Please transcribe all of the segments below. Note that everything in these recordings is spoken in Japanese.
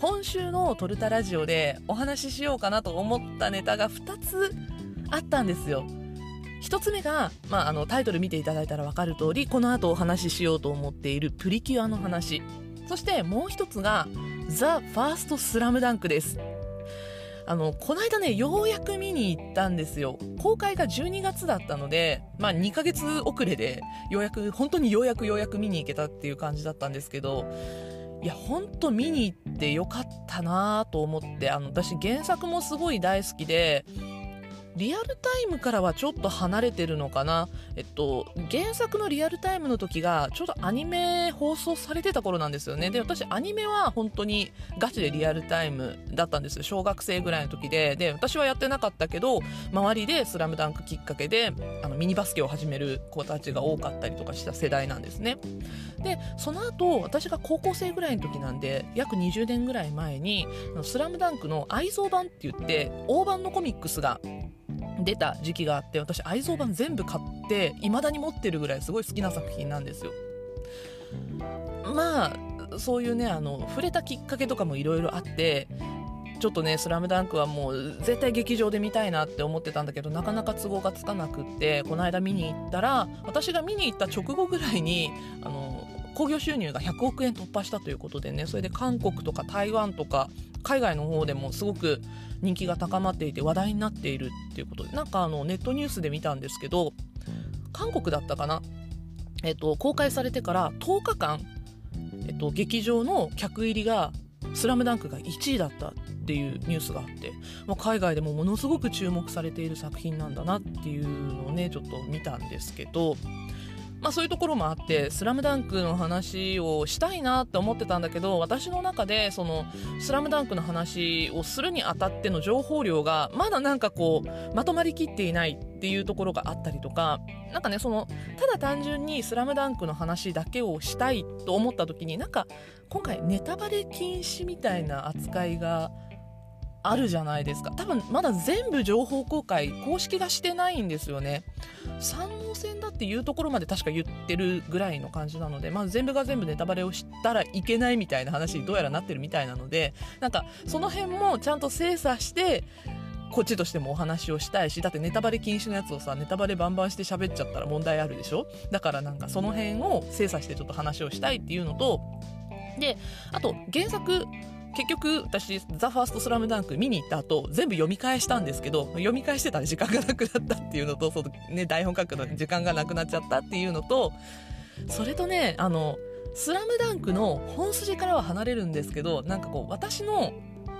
今週のトルタラジオでお話ししようかなと思ったネタが2つあったんですよ。1つ目が、まあ、あのタイトル見ていただいたら分かる通りこの後お話ししようと思っているプリキュアの話。そしてもう1つがザ・ファーストスラムダンクです。あのこの間ねようやく見に行ったんですよ。公開が12月だったので、まあ、2ヶ月遅れでようやく本当にようやくようやく見に行けたっていう感じだったんですけどいや本当見に行ってよかったなと思ってあの私原作もすごい大好きでリアルタイムからはちょっと離れてるのかな？えっと、原作のリアルタイムの時が、ちょうどアニメ放送されてた頃なんですよね。で、私、アニメは本当にガチでリアルタイムだったんですよ。小学生ぐらいの時で。で、私はやってなかったけど、周りでスラムダンクきっかけで、あの、ミニバスケを始める子たちが多かったりとかした世代なんですね。で、その後、私が高校生ぐらいの時なんで、約20年ぐらい前に、スラムダンクの愛蔵版って言って、大版のコミックスが出た時期があって私愛蔵版全部買って未だに持ってるぐらいすごい好きな作品なんですよ。まあそういうねあの触れたきっかけとかもいろいろあってちょっとね「スラムダンクはもう絶対劇場で見たいなって思ってたんだけどなかなか都合がつかなくってこの間見に行ったら私が見に行った直後ぐらいにあの興行収入が100億円突破したということでねそれで韓国とか台湾とか海外の方でもすごく人気が高まっていて話題になっているっていうことでなんかあのネットニュースで見たんですけど韓国だったかな、えっと、公開されてから10日間、えっと、劇場の客入りが「スラムダンクが1位だったっていうニュースがあって、まあ、海外でもものすごく注目されている作品なんだなっていうのをねちょっと見たんですけどまあそういうところもあって「スラムダンクの話をしたいなって思ってたんだけど私の中でその「スラムダンクの話をするにあたっての情報量がまだなんかこうまとまりきっていないっていうところがあったりとかなんかねそのただ単純に「スラムダンクの話だけをしたいと思った時になんか今回ネタバレ禁止みたいな扱いがあるじゃないですか。多分まだ全部情報公開公式がしてないんですよね。山王戦だっていうところまで確か言ってるぐらいの感じなので、まあ、全部が全部ネタバレをしたらいけないみたいな話にどうやらなってるみたいなのでなんかその辺もちゃんと精査してこっちとしてもお話をしたいしだってネタバレ禁止のやつをさネタバレバンバンして喋っちゃったら問題あるでしょ？だからなんかその辺を精査してちょっと話をしたいっていうのとであと原作結局私「ザ・ファーストスラムダンク見に行った後全部読み返したんですけど読み返してたら時間がなくなったっていうのとその、ね、台本書くのに時間がなくなっちゃったっていうのとそれとねあの「スラムダンクの本筋からは離れるんですけどなんかこう私の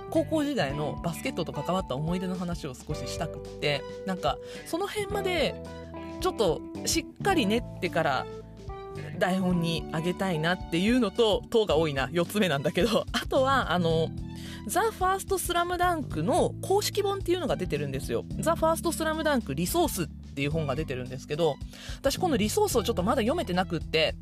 高校時代のバスケットと関わった思い出の話を少ししたくってなんかその辺までちょっとしっかり練ってから台本にあげたいなっていうのと、塔が多いな、4つ目なんだけど、あとは、あの、ザ・ファーストスラムダンクの公式本っていうのが出てるんですよ。ザ・ファーストスラムダンクリソースっていう本が出てるんですけど、私このリソースをちょっとまだ読めてなくって、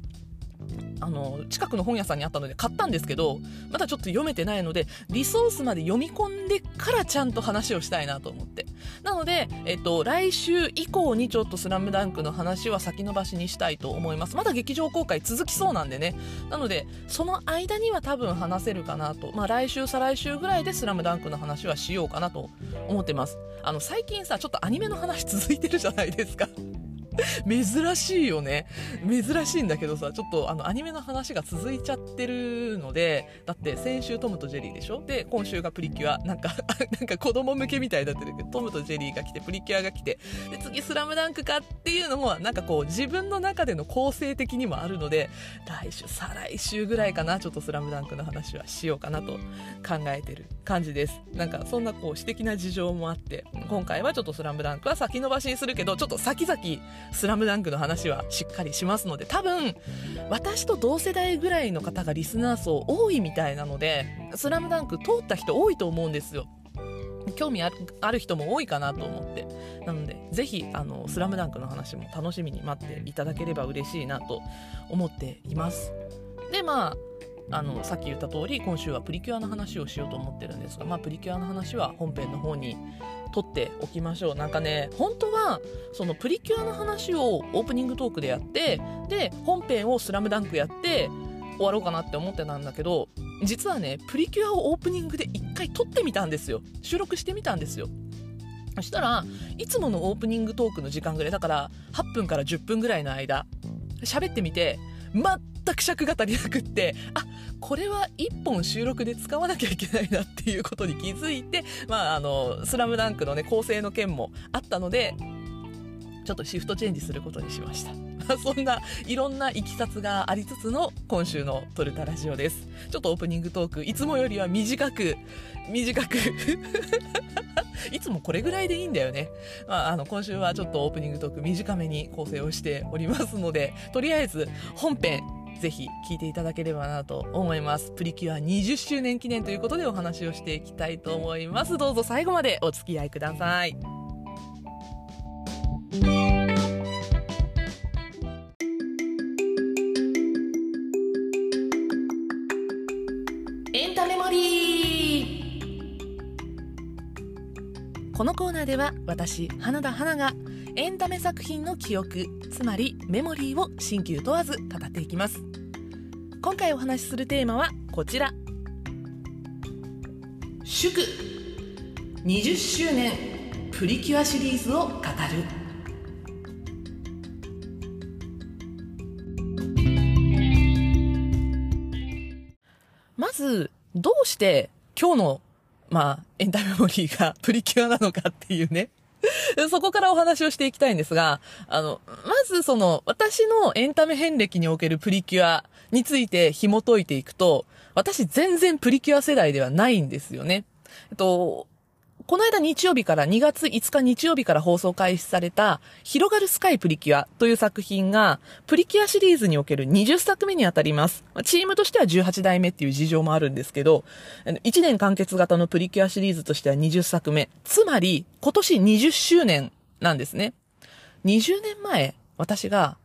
あの、近くの本屋さんにあったので買ったんですけど、まだちょっと読めてないので、リソースまで読み込んでからちゃんと話をしたいなと思って。なので、えっと、来週以降にちょっとスラムダンクの話は先延ばしにしたいと思います。まだ劇場公開続きそうなんでね。なので、その間には多分話せるかなと。まあ来週、再来週ぐらいでスラムダンクの話はしようかなと思ってます。あの、最近さ、ちょっとアニメの話続いてるじゃないですか。珍しいよね。珍しいんだけどさ、ちょっとあのアニメの話が続いちゃってるので、だって先週トムとジェリーでしょ？で、今週がプリキュア。なんか、なんか子供向けみたいになってるけど、トムとジェリーが来て、プリキュアが来て、で、次スラムダンクかっていうのも、なんかこう自分の中での構成的にもあるので、来週、再来週ぐらいかな、ちょっとスラムダンクの話はしようかなと考えてる感じです。なんかそんなこう私的な事情もあって、今回はちょっとスラムダンクは先延ばしにするけど、ちょっと先々スラムダンクの話はしっかりしますので、多分、私と同世代ぐらいの方がリスナー層多いみたいなので、スラムダンク通った人多いと思うんですよ。興味ある人も多いかなと思ってなのでぜひあのスラムダンクの話も楽しみに待っていただければ嬉しいなと思っていますでまああのさっき言った通り今週はプリキュアの話をしようと思ってるんですが、まあ、プリキュアの話は本編の方に撮っておきましょう。なんかね本当はそのプリキュアの話をオープニングトークでやってで本編を「スラムダンクやって終わろうかなって思ってたんだけど実はねプリキュアをオープニングで1回撮ってみたんですよ。収録してみたんですよ。そしたらいつものオープニングトークの時間ぐらいだから8分から10分ぐらいの間喋ってみて全く尺が足りなくってあこれは1本収録で使わなきゃいけないなっていうことに気づいてまああの「スラムダンクのね構成の件もあったのでちょっとシフトチェンジすることにしました。そんないろんないきさつがありつつの今週のトルタラジオです。ちょっとオープニングトークいつもよりは短く短く。いつもこれぐらいでいいんだよね、まあ、あの今週はちょっとオープニングトーク短めに構成をしておりますのでとりあえず本編ぜひ聞いていただければなと思います。プリキュア20周年記念ということでお話をしていきたいと思います。どうぞ最後までお付き合いください。エンタメモリーこのコーナーでは私花田花がエンタメ作品の記憶つまりメモリーを新旧問わず語っていきます。今回お話しするテーマはこちら。祝。20周年。プリキュアシリーズを語る。まず、どうして今日の、まあ、エンタメモリーがプリキュアなのかっていうね。そこからお話をしていきたいんですが、あの、まずその、私のエンタメ遍歴におけるプリキュアについて紐解いていくと、私全然プリキュア世代ではないんですよね。えっと、この間日曜日から2月5日日曜日から放送開始された広がるスカイプリキュアという作品がプリキュアシリーズにおける20作目にあたります。チームとしては18代目っていう事情もあるんですけど、1年完結型のプリキュアシリーズとしては20作目。つまり今年20周年なんですね。20年前私が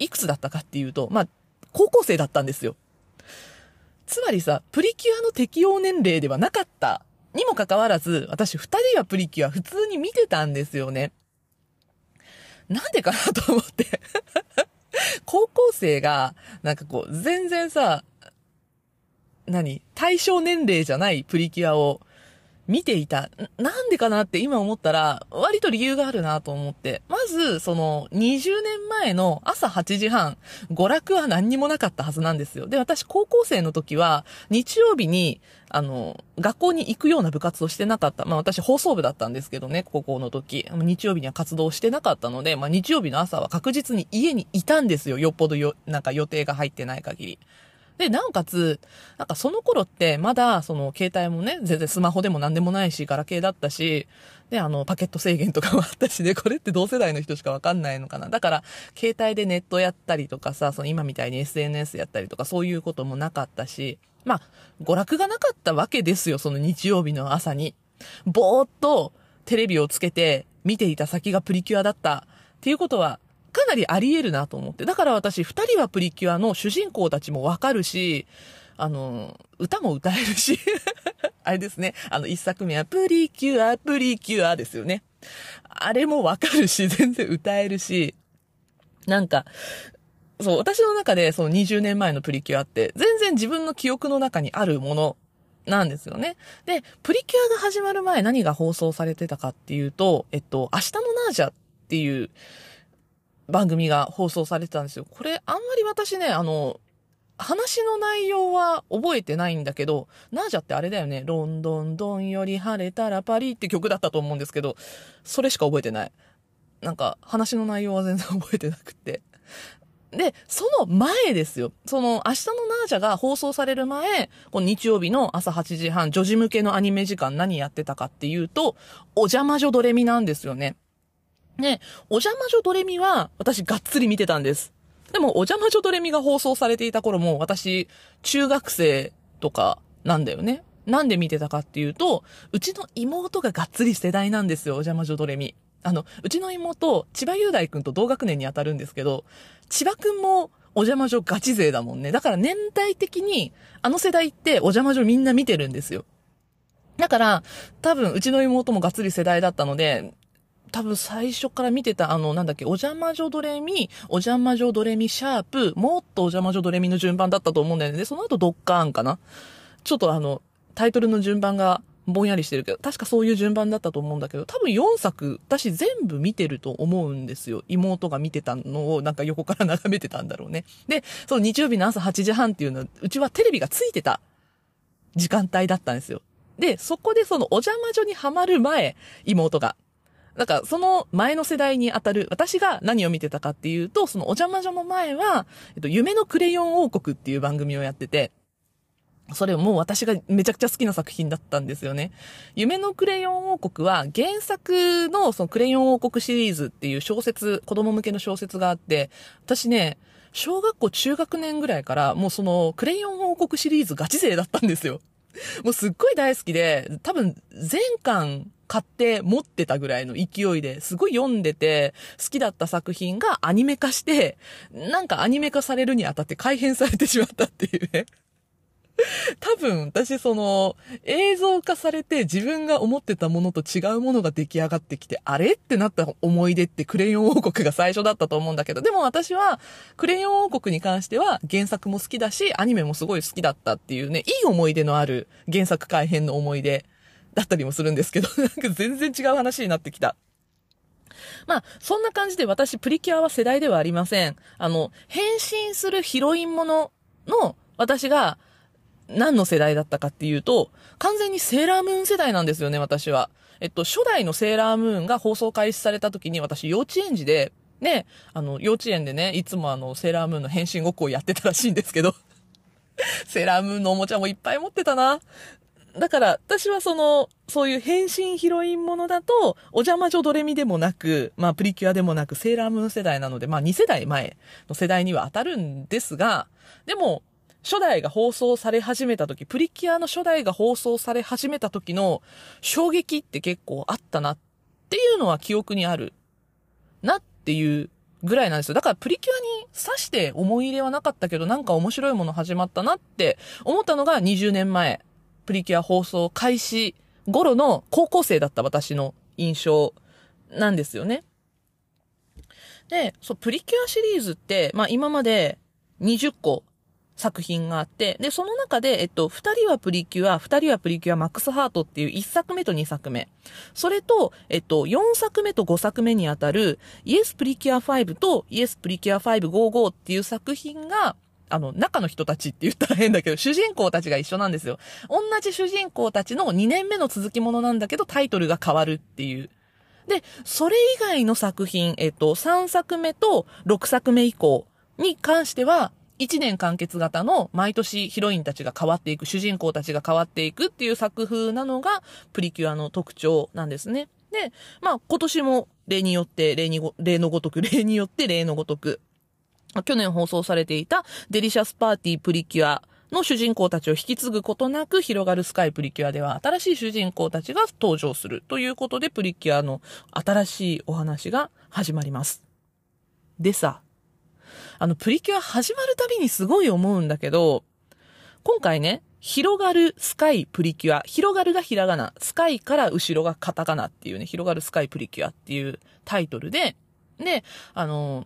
いくつだったかっていうと、まあ高校生だったんですよ。つまりさ、プリキュアの適用年齢ではなかったにもかかわらず、私二人はプリキュア普通に見てたんですよね。なんでかなと思って 高校生が、なんかこう、全然さ、何対象年齢じゃないプリキュアを見ていた。なんでかなって今思ったら、割と理由があるなと思って。まず、その、20年前の朝8時半、娯楽は何にもなかったはずなんですよ。で、私、高校生の時は、日曜日に、あの、学校に行くような部活をしてなかった。まあ私、放送部だったんですけどね、高校の時。日曜日には活動してなかったので、まあ日曜日の朝は確実に家にいたんですよ。よっぽどよ、なんか予定が入ってない限り。で、なおかつ、なんかその頃ってまだその携帯もね、全然スマホでも何でもないし、ガラケーだったし、で、あの、パケット制限とかもあったしね、これって同世代の人しかわかんないのかな。だから、携帯でネットやったりとかさ、その今みたいに SNS やったりとかそういうこともなかったし、まあ、娯楽がなかったわけですよ、その日曜日の朝に。ぼーっとテレビをつけて見ていた先がプリキュアだったっていうことはかなりあり得るなと思って。だから私、二人はプリキュアの主人公たちもわかるし、あの、歌も歌えるし あれですね。あの、一作目はプリキュア、プリキュアですよね。あれもわかるし、全然歌えるし、なんか、そう、私の中でその20年前のプリキュアって、全然自分の記憶の中にあるものなんですよね。で、プリキュアが始まる前何が放送されてたかっていうと、えっと、明日のナージャっていう、番組が放送されてたんですよ。これ、あんまり私ね、あの、話の内容は覚えてないんだけど、ナージャってあれだよね。ロンドンドンより晴れたらパリって曲だったと思うんですけど、それしか覚えてない。なんか、話の内容は全然覚えてなくて。で、その前ですよ。その、明日のナージャが放送される前、この日曜日の朝8時半、女児向けのアニメ時間何やってたかっていうと、お邪魔女ドレミなんですよね。ね、お邪魔女ドレミは私がっつり見てたんです。でも、お邪魔女ドレミが放送されていた頃も私、中学生とかなんだよね。なんで見てたかっていうと、うちの妹ががっつり世代なんですよ、お邪魔女ドレミ。あの、うちの妹、千葉雄大くんと同学年に当たるんですけど、千葉くんもお邪魔女ガチ勢だもんね。だから年代的に、あの世代ってお邪魔女みんな見てるんですよ。だから、多分、うちの妹もがっつり世代だったので、多分最初から見てた、あの、なんだっけ、お邪魔女ドレミ、お邪魔女ドレミシャープ、もっとお邪魔女ドレミの順番だったと思うんだよね。で、その後ドッカーンかな？ちょっとあの、タイトルの順番がぼんやりしてるけど、確かそういう順番だったと思うんだけど、多分4作、私全部見てると思うんですよ。妹が見てたのをなんか横から眺めてたんだろうね。で、その日曜日の朝8時半っていうのは、うちはテレビがついてた時間帯だったんですよ。で、そこでそのお邪魔女にはまる前、妹が。なんか、その前の世代にあたる、私が何を見てたかっていうと、そのお邪魔女の前は、えっと、夢のクレヨン王国っていう番組をやってて、それもう私がめちゃくちゃ好きな作品だったんですよね。夢のクレヨン王国は原作のそのクレヨン王国シリーズっていう小説、子供向けの小説があって、私ね、小学校中学年ぐらいからもうそのクレヨン王国シリーズガチ勢だったんですよ。もうすっごい大好きで、多分全巻買って持ってたぐらいの勢いですごい読んでて好きだった作品がアニメ化して、なんかアニメ化されるにあたって改変されてしまったっていうね。多分、私その、映像化されて自分が思ってたものと違うものが出来上がってきて、あれってなった思い出ってクレヨン王国が最初だったと思うんだけど、でも私は、クレヨン王国に関しては原作も好きだし、アニメもすごい好きだったっていうね、いい思い出のある原作改編の思い出だったりもするんですけど、なんか全然違う話になってきた。まあ、そんな感じで私、プリキュアは世代ではありません。あの、変身するヒロインものの、私が、何の世代だったかっていうと、完全にセーラームーン世代なんですよね、私は。えっと、初代のセーラームーンが放送開始された時に私幼稚園児で、ね、あの、幼稚園でね、いつもあの、セーラームーンの変身ごっこをやってたらしいんですけど、セーラームーンのおもちゃもいっぱい持ってたな。だから、私はその、そういう変身ヒロインものだと、お邪魔女ドレミでもなく、まあプリキュアでもなく、セーラームーン世代なので、まあ2世代前の世代には当たるんですが、でも、初代が放送され始めた時、プリキュアの初代が放送され始めた時の衝撃って結構あったなっていうのは記憶にあるなっていうぐらいなんですよ。だからプリキュアに刺して思い入れはなかったけど、なんか面白いもの始まったなって思ったのが20年前、プリキュア放送開始頃の高校生だった私の印象なんですよね。で、そう、プリキュアシリーズって、まあ今まで20個作品があって、で、その中で、えっと、二人はプリキュア、二人はプリキュアマックスハートっていう一作目と二作目。それと、えっと、四作目と五作目にあたる、イエスプリキュア5とイエスプリキュア555っていう作品が、あの、中の人たちって言ったら変だけど、主人公たちが一緒なんですよ。同じ主人公たちの2年目の続きものなんだけど、タイトルが変わるっていう。で、それ以外の作品、えっと、3作目と6作目以降に関しては、一年完結型の毎年ヒロインたちが変わっていく、主人公たちが変わっていくっていう作風なのがプリキュアの特徴なんですね。で、まあ今年も例によって例にご、例のごとく、例によって例のごとく、去年放送されていたデリシャスパーティープリキュアの主人公たちを引き継ぐことなく広がるスカイプリキュアでは新しい主人公たちが登場するということでプリキュアの新しいお話が始まります。でさ、あの、プリキュア始まるたびにすごい思うんだけど、今回ね、広がるスカイプリキュア。広がるがひらがな。スカイから後ろがカタカナっていうね、広がるスカイプリキュアっていうタイトルで、で、あの、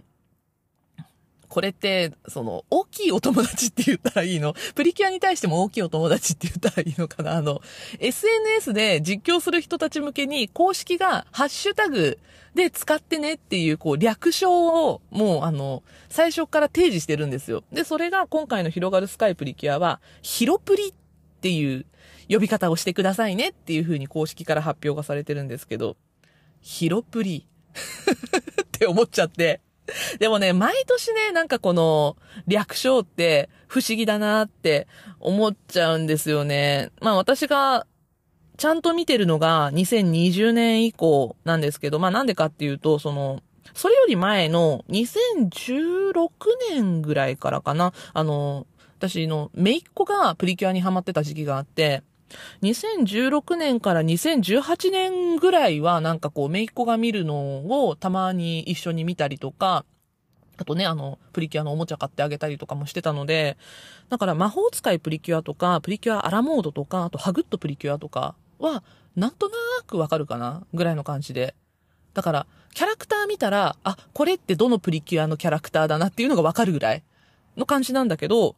これって、その、大きいお友達って言ったらいいの？プリキュアに対しても大きいお友達って言ったらいいのかな？あの、SNS で実況する人たち向けに公式がハッシュタグで使ってねっていう、こう、略称をもう、あの、最初から提示してるんですよ。で、それが今回の広がるスカイプリキュアは、ヒロプリっていう呼び方をしてくださいねっていう風に公式から発表がされてるんですけど、ヒロプリ。って思っちゃって、でもね、毎年ね、なんかこの略称って不思議だなって思っちゃうんですよね。まあ私がちゃんと見てるのが2020年以降なんですけど、まあなんでかっていうと、その、それより前の2016年ぐらいからかな、あの、私の姪っ子がプリキュアにハマってた時期があって、2016年から2018年ぐらいはなんかこう、姪っ子が見るのをたまに一緒に見たりとか、あとね、あの、プリキュアのおもちゃ買ってあげたりとかもしてたので、だから魔法使いプリキュアとか、プリキュアアラモードとか、あとハグッとプリキュアとかは、なんとなくわかるかなぐらいの感じで。だから、キャラクター見たら、あ、これってどのプリキュアのキャラクターだなっていうのがわかるぐらいの感じなんだけど、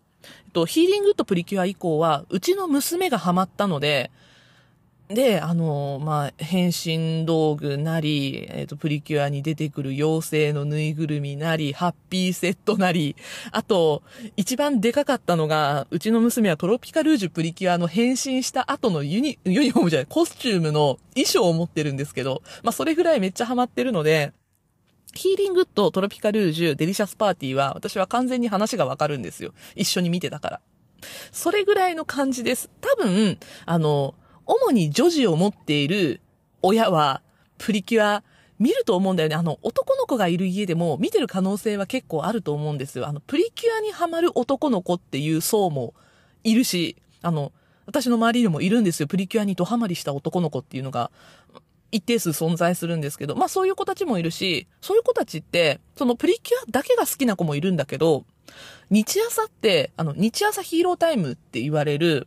えっと、ヒーリングとプリキュア以降は、うちの娘がハマったので、で、あの、まあ、変身道具なり、えっ、と、プリキュアに出てくる妖精のぬいぐるみなり、ハッピーセットなり、あと、一番でかかったのが、うちの娘はトロピカルージュプリキュアの変身した後のユニ、ユニフォームじゃない、コスチュームの衣装を持ってるんですけど、まあ、それぐらいめっちゃハマってるので、ヒーリングとトロピカルージュ、デリシャスパーティーは、私は完全に話がわかるんですよ。一緒に見てたから。それぐらいの感じです。多分、あの、主に女児を持っている親は、プリキュア、見ると思うんだよね。あの、男の子がいる家でも見てる可能性は結構あると思うんですよ。あの、プリキュアにハマる男の子っていう層もいるし、あの、私の周りにもいるんですよ。プリキュアにドハマりした男の子っていうのが、一定数存在するんですけど、まあそういう子たちもいるし、そういう子たちって、そのプリキュアだけが好きな子もいるんだけど、日朝って、あの、日朝ヒーロータイムって言われる、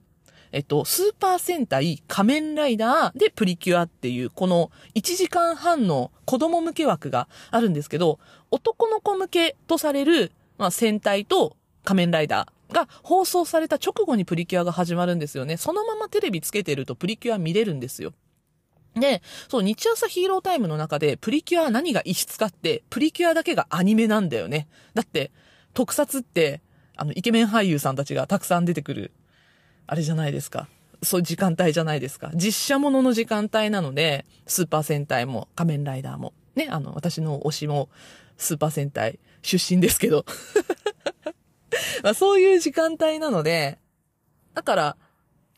えっと、スーパー戦隊仮面ライダーでプリキュアっていう、この1時間半の子供向け枠があるんですけど、男の子向けとされる、まあ、戦隊と仮面ライダーが放送された直後にプリキュアが始まるんですよね。そのままテレビつけてるとプリキュア見れるんですよ。で、そう、日朝ヒーロータイムの中でプリキュア何が異質かって、プリキュアだけがアニメなんだよね。だって、特撮って、あの、イケメン俳優さんたちがたくさん出てくるあれじゃないですか。そういう時間帯じゃないですか。実写ものの時間帯なので、スーパー戦隊も仮面ライダーも。ね、あの、私の推しもスーパー戦隊出身ですけど。まあそういう時間帯なので、だから、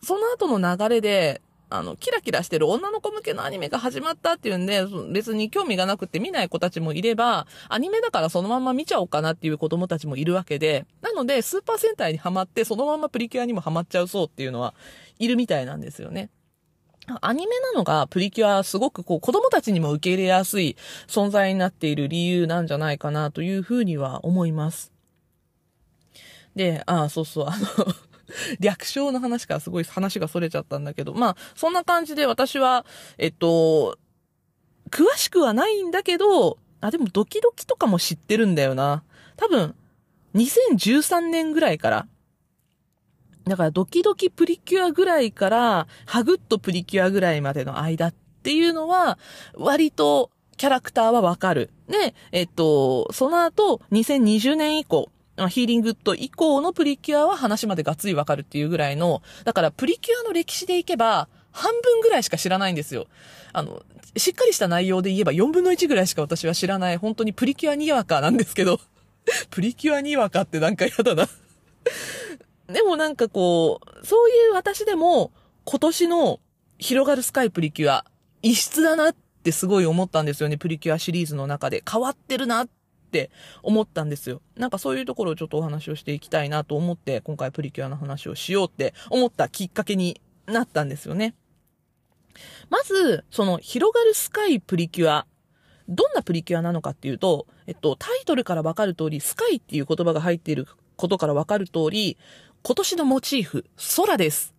その後の流れで、あの、キラキラしてる女の子向けのアニメが始まったっていうんで、別に興味がなくて見ない子たちもいれば、アニメだからそのまま見ちゃおうかなっていう子供たちもいるわけで、なので、スーパー戦隊にハマって、そのままプリキュアにもハマっちゃうそうっていうのは、いるみたいなんですよね。アニメなのがプリキュアはすごくこう子供たちにも受け入れやすい存在になっている理由なんじゃないかなというふうには思います。で、ああ、そうそう、あの 略称の話からすごい話が逸れちゃったんだけど、まあ、そんな感じで私は、えっと、詳しくはないんだけど、あ、でもドキドキとかも知ってるんだよな。多分、2013年ぐらいから、だからドキドキプリキュアぐらいから、ハグッとプリキュアぐらいまでの間っていうのは、割とキャラクターはわかる。で、えっと、その後、2020年以降、ヒーリングッド以降のプリキュアは話までがっつりわかるっていうぐらいの、だからプリキュアの歴史でいけば、半分ぐらいしか知らないんですよ。あの、しっかりした内容で言えば4分の1ぐらいしか私は知らない、本当にプリキュアにわかなんですけど、プリキュアにわかってなんか嫌だなでもなんかこう、そういう私でも、今年の広がるスカイプリキュア、異質だなってすごい思ったんですよね、プリキュアシリーズの中で。変わってるなっって思ったんですよ。なんかそういうところをちょっとお話をしていきたいなと思って、今回プリキュアの話をしようって思ったきっかけになったんですよね。まず、その広がるスカイプリキュア。どんなプリキュアなのかっていうと、えっと、タイトルからわかる通り、スカイっていう言葉が入っていることからわかる通り、今年のモチーフ、空です。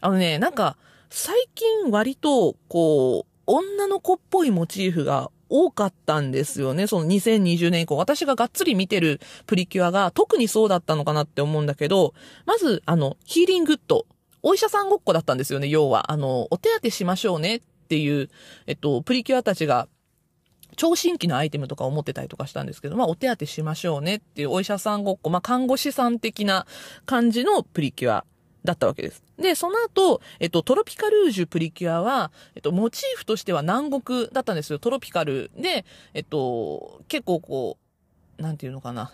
あのね、なんか、最近割と、こう、女の子っぽいモチーフが多かったんですよね。その2020年以降。私ががっつり見てるプリキュアが特にそうだったのかなって思うんだけど、まず、あの、ヒーリングッド。お医者さんごっこだったんですよね、要は。あの、お手当てしましょうねっていう、えっと、プリキュアたちが、超新規のアイテムとかを持ってたりとかしたんですけど、まあ、お手当てしましょうねっていうお医者さんごっこ、まあ、看護師さん的な感じのプリキュアだったわけです。で、その後、えっと、トロピカルージュプリキュアは、えっと、モチーフとしては南国だったんですよ。トロピカルで、えっと、結構こう、なんていうのかな。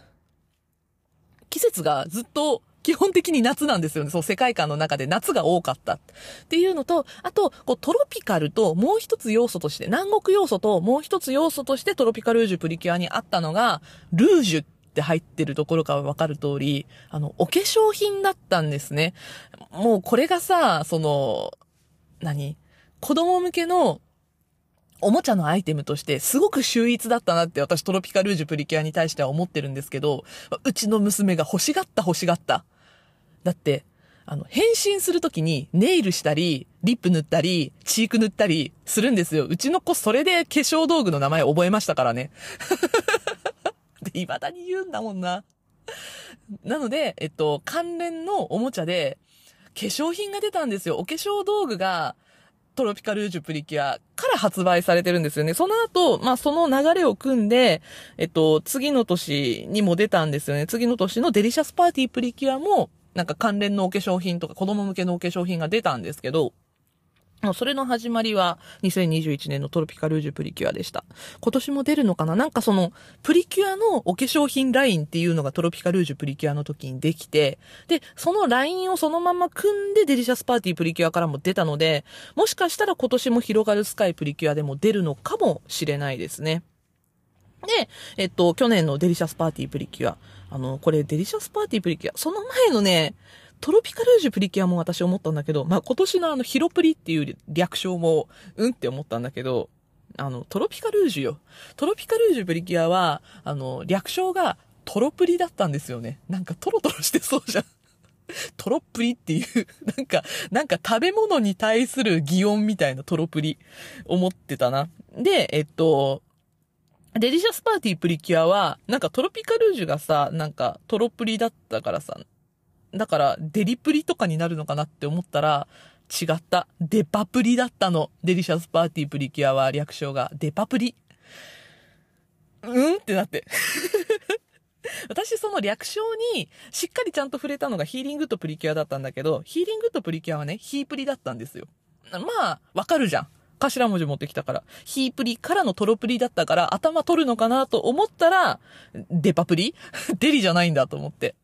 季節がずっと基本的に夏なんですよね。その世界観の中で夏が多かったっていうのと、あと、こうトロピカルともう一つ要素として、南国要素ともう一つ要素としてトロピカルージュプリキュアにあったのが、ルージュっって入ってるところからわかる通り、あの、お化粧品だったんですね。もうこれがさ、その、何？子供向けのおもちゃのアイテムとしてすごく秀逸だったなって私トロピカルージュプリキュアに対しては思ってるんですけど、うちの娘が欲しがった欲しがった。だって、あの、変身するときにネイルしたり、リップ塗ったり、チーク塗ったりするんですよ。うちの子それで化粧道具の名前覚えましたからね。未だに言うんだもんな。なので、えっと、関連のおもちゃで、化粧品が出たんですよ。お化粧道具が、トロピカルージュプリキュアから発売されてるんですよね。その後、まあその流れを汲んで、えっと、次の年にも出たんですよね。次の年のデリシャスパーティープリキュアも、なんか関連のお化粧品とか子供向けのお化粧品が出たんですけど、それの始まりは2021年のトロピカルージュプリキュアでした。今年も出るのかな？なんかそのプリキュアのお化粧品ラインっていうのがトロピカルージュプリキュアの時にできて、で、そのラインをそのまま汲んでデリシャスパーティープリキュアからも出たので、もしかしたら今年もひろがるスカイプリキュアでも出るのかもしれないですね。で、えっと、去年のデリシャスパーティープリキュア。あの、これデリシャスパーティープリキュア。その前のね、トロピカルージュプリキュアも私思ったんだけど、まあ、今年のあのヒロプリっていう略称も、うんって思ったんだけど、あの、トロピカルージュよ。トロピカルージュプリキュアは、あの、略称がトロプリだったんですよね。なんかトロトロしてそうじゃん。トロプリっていう、なんか、なんか食べ物に対する擬音みたいなトロプリ、思ってたな。で、えっと、デリシャスパーティープリキュアは、なんかトロピカルージュがさ、なんかトロプリだったからさ、だから、デリプリとかになるのかなって思ったら、違った。デパプリだったの。デリシャスパーティープリキュアは略称が。デパプリ。うん？ってなって。私その略称にしっかりちゃんと触れたのがヒーリングっどプリキュアだったんだけど、ヒーリングっどプリキュアはね、ヒープリだったんですよ。まあ、わかるじゃん。頭文字持ってきたから。ヒープリからのトロプリだったから頭取るのかなと思ったら、デパプリ？デリじゃないんだと思って。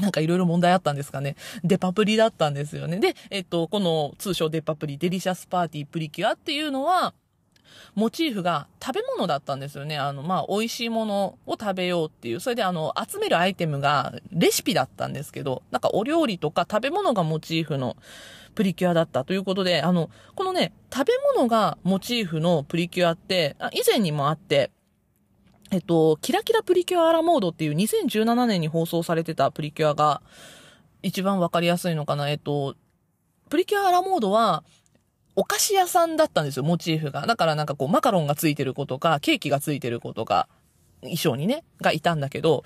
なんかいろいろ問題あったんですかね。デパプリだったんですよね。で、えっと、この通称デパプリ、デリシャスパーティープリキュアっていうのは、モチーフが食べ物だったんですよね。あの、まあ、美味しいものを食べようっていう。それであの、集めるアイテムがレシピだったんですけど、なんかお料理とか食べ物がモチーフのプリキュアだったということで、あの、このね、食べ物がモチーフのプリキュアって、以前にもあって、えっと、キラキラプリキュアアラモードっていう2017年に放送されてたプリキュアが一番わかりやすいのかな。えっと、プリキュアアラモードは、お菓子屋さんだったんですよ、モチーフが。だからなんかこう、マカロンがついてる子とか、ケーキがついてる子とか、衣装にね、がいたんだけど、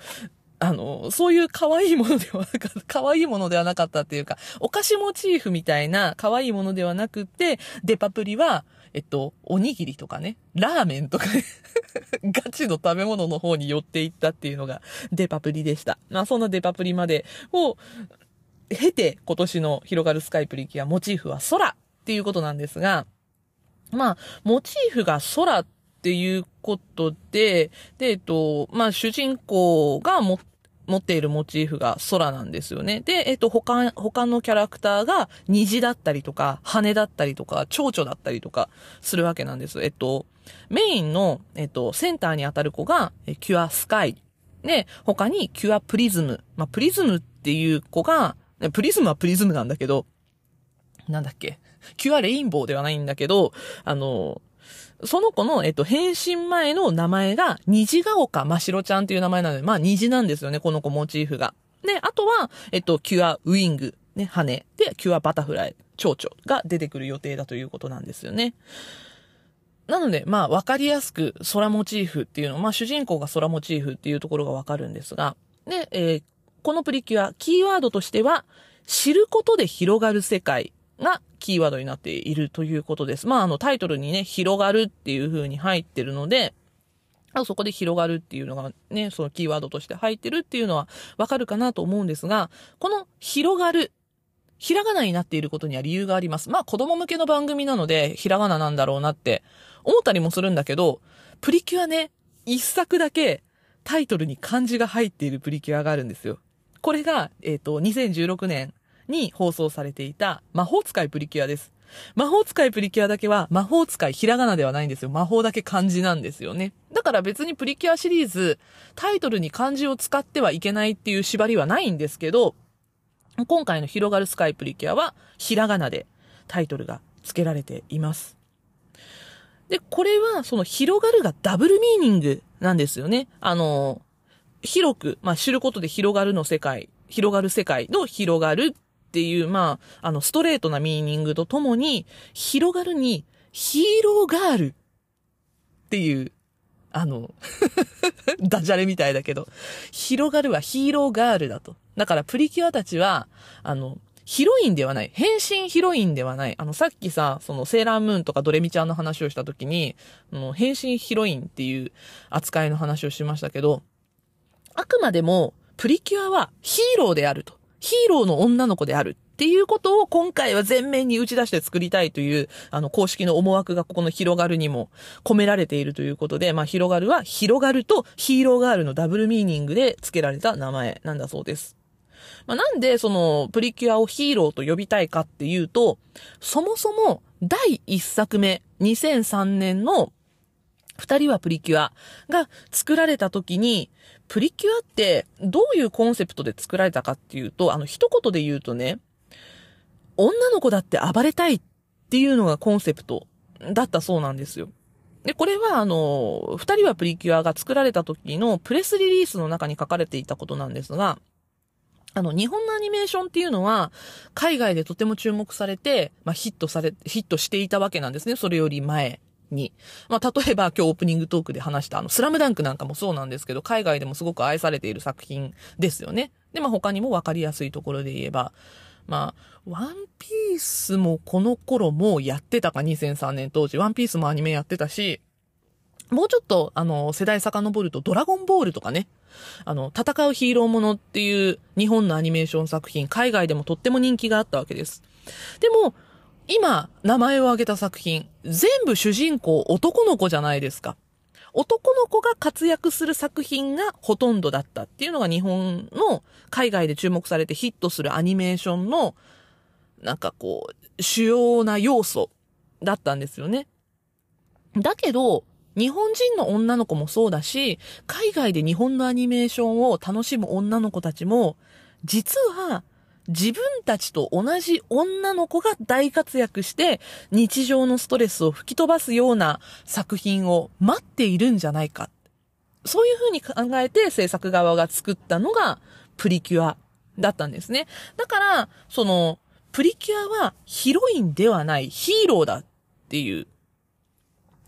あの、そういう可愛いものではなかった、可愛いものではなかったっていうか、お菓子モチーフみたいな可愛いものではなくて、デパプリは、えっと、おにぎりとかね、ラーメンとかね ガチの食べ物の方に寄っていったっていうのがデパプリでした。まあそんなデパプリまでを経て今年の広がるスカイプリキュアモチーフは空っていうことなんですが、まあ、モチーフが空っていうことで、で、えっと、まあ主人公が持っ持っているモチーフが空なんですよね。で、えっと、他、他のキャラクターが虹だったりとか、羽だったりとか、蝶々だったりとかするわけなんです。えっと、メインの、えっと、センターに当たる子が、キュアスカイ。で、他にキュアプリズム。まあ、プリズムっていう子が、プリズムはプリズムなんだけど、なんだっけ？キュアレインボーではないんだけど、あの、その子の、えっと、変身前の名前が、虹が丘ましろちゃんっていう名前なので、まあ、虹なんですよね、この子モチーフが。で、あとは、えっと、キュアウィング、ね、羽。で、キュアバタフライ、蝶々が出てくる予定だということなんですよね。なので、まあ、わかりやすく空モチーフっていうの、まあ、主人公が空モチーフっていうところがわかるんですが、で、えー、このプリキュア、キーワードとしては、知ることで広がる世界がキーワードになっているということです。まあ、あの、タイトルにね、広がるっていう風に入ってるので、そこで広がるっていうのがね、そのキーワードとして入ってるっていうのはわかるかなと思うんですが、この広がる、ひらがなになっていることには理由があります。まあ子供向けの番組なので、ひらがななんだろうなって思ったりもするんだけど、プリキュアね、一作だけタイトルに漢字が入っているプリキュアがあるんですよ。これが、えっ、と、2016年に放送されていた魔法使いプリキュアです。魔法使いプリキュアだけは魔法使いひらがなではないんですよ。魔法だけ漢字なんですよね。だから別にプリキュアシリーズ、タイトルに漢字を使ってはいけないっていう縛りはないんですけど、今回の広がるスカイプリキュアはひらがなでタイトルが付けられています。で、これはその広がるがダブルミーニングなんですよね。あの、広く、まあ、知ることで広がるの世界、広がる世界の広がるっていう、まあ、あの、ストレートなミーニングとともに、広がるに、ヒーローガールっていう、あの ダジャレみたいだけど、広がるはヒーローガールだと。だからプリキュアたちは、あの、ヒロインではない。変身ヒロインではない。あの、さっきさ、そのセーラームーンとかドレミちゃんの話をしたときに、あの、変身ヒロインっていう扱いの話をしましたけど、あくまでも、プリキュアはヒーローであると。ヒーローの女の子であるっていうことを今回は全面に打ち出して作りたいという、あの、公式の思惑がここの広がるにも込められているということで、まあ、広がるは広がるとヒーローガールのダブルミーニングで付けられた名前なんだそうです。まあ、なんでそのプリキュアをヒーローと呼びたいかっていうと、そもそも第1作目、2003年の二人はプリキュアが作られた時に、プリキュアってどういうコンセプトで作られたかっていうと、あの一言で言うとね、女の子だって暴れたいっていうのがコンセプトだったそうなんですよ。で、これはあの、二人はプリキュアが作られた時のプレスリリースの中に書かれていたことなんですが、あの、日本のアニメーションっていうのは、海外でとても注目されて、まあ、ヒットされ、ヒットしていたわけなんですね。それより前に。まあ、例えば今日オープニングトークで話したあの、スラムダンクなんかもそうなんですけど、海外でもすごく愛されている作品ですよね。で、まあ、他にもわかりやすいところで言えば、まあ、ワンピースもこの頃もうやってたか、2003年当時。ワンピースもアニメやってたし、もうちょっと、あの、世代遡ると、ドラゴンボールとかね、あの、戦うヒーローものっていう日本のアニメーション作品、海外でもとっても人気があったわけです。でも、今、名前を挙げた作品、全部主人公男の子じゃないですか。男の子が活躍する作品がほとんどだったっていうのが日本の海外で注目されてヒットするアニメーションのなんかこう主要な要素だったんですよね。だけど、日本人の女の子もそうだし、海外で日本のアニメーションを楽しむ女の子たちも、実は自分たちと同じ女の子が大活躍して日常のストレスを吹き飛ばすような作品を待っているんじゃないか。そういうふうに考えて制作側が作ったのがプリキュアだったんですね。だから、その、プリキュアはヒロインではないヒーローだっていう。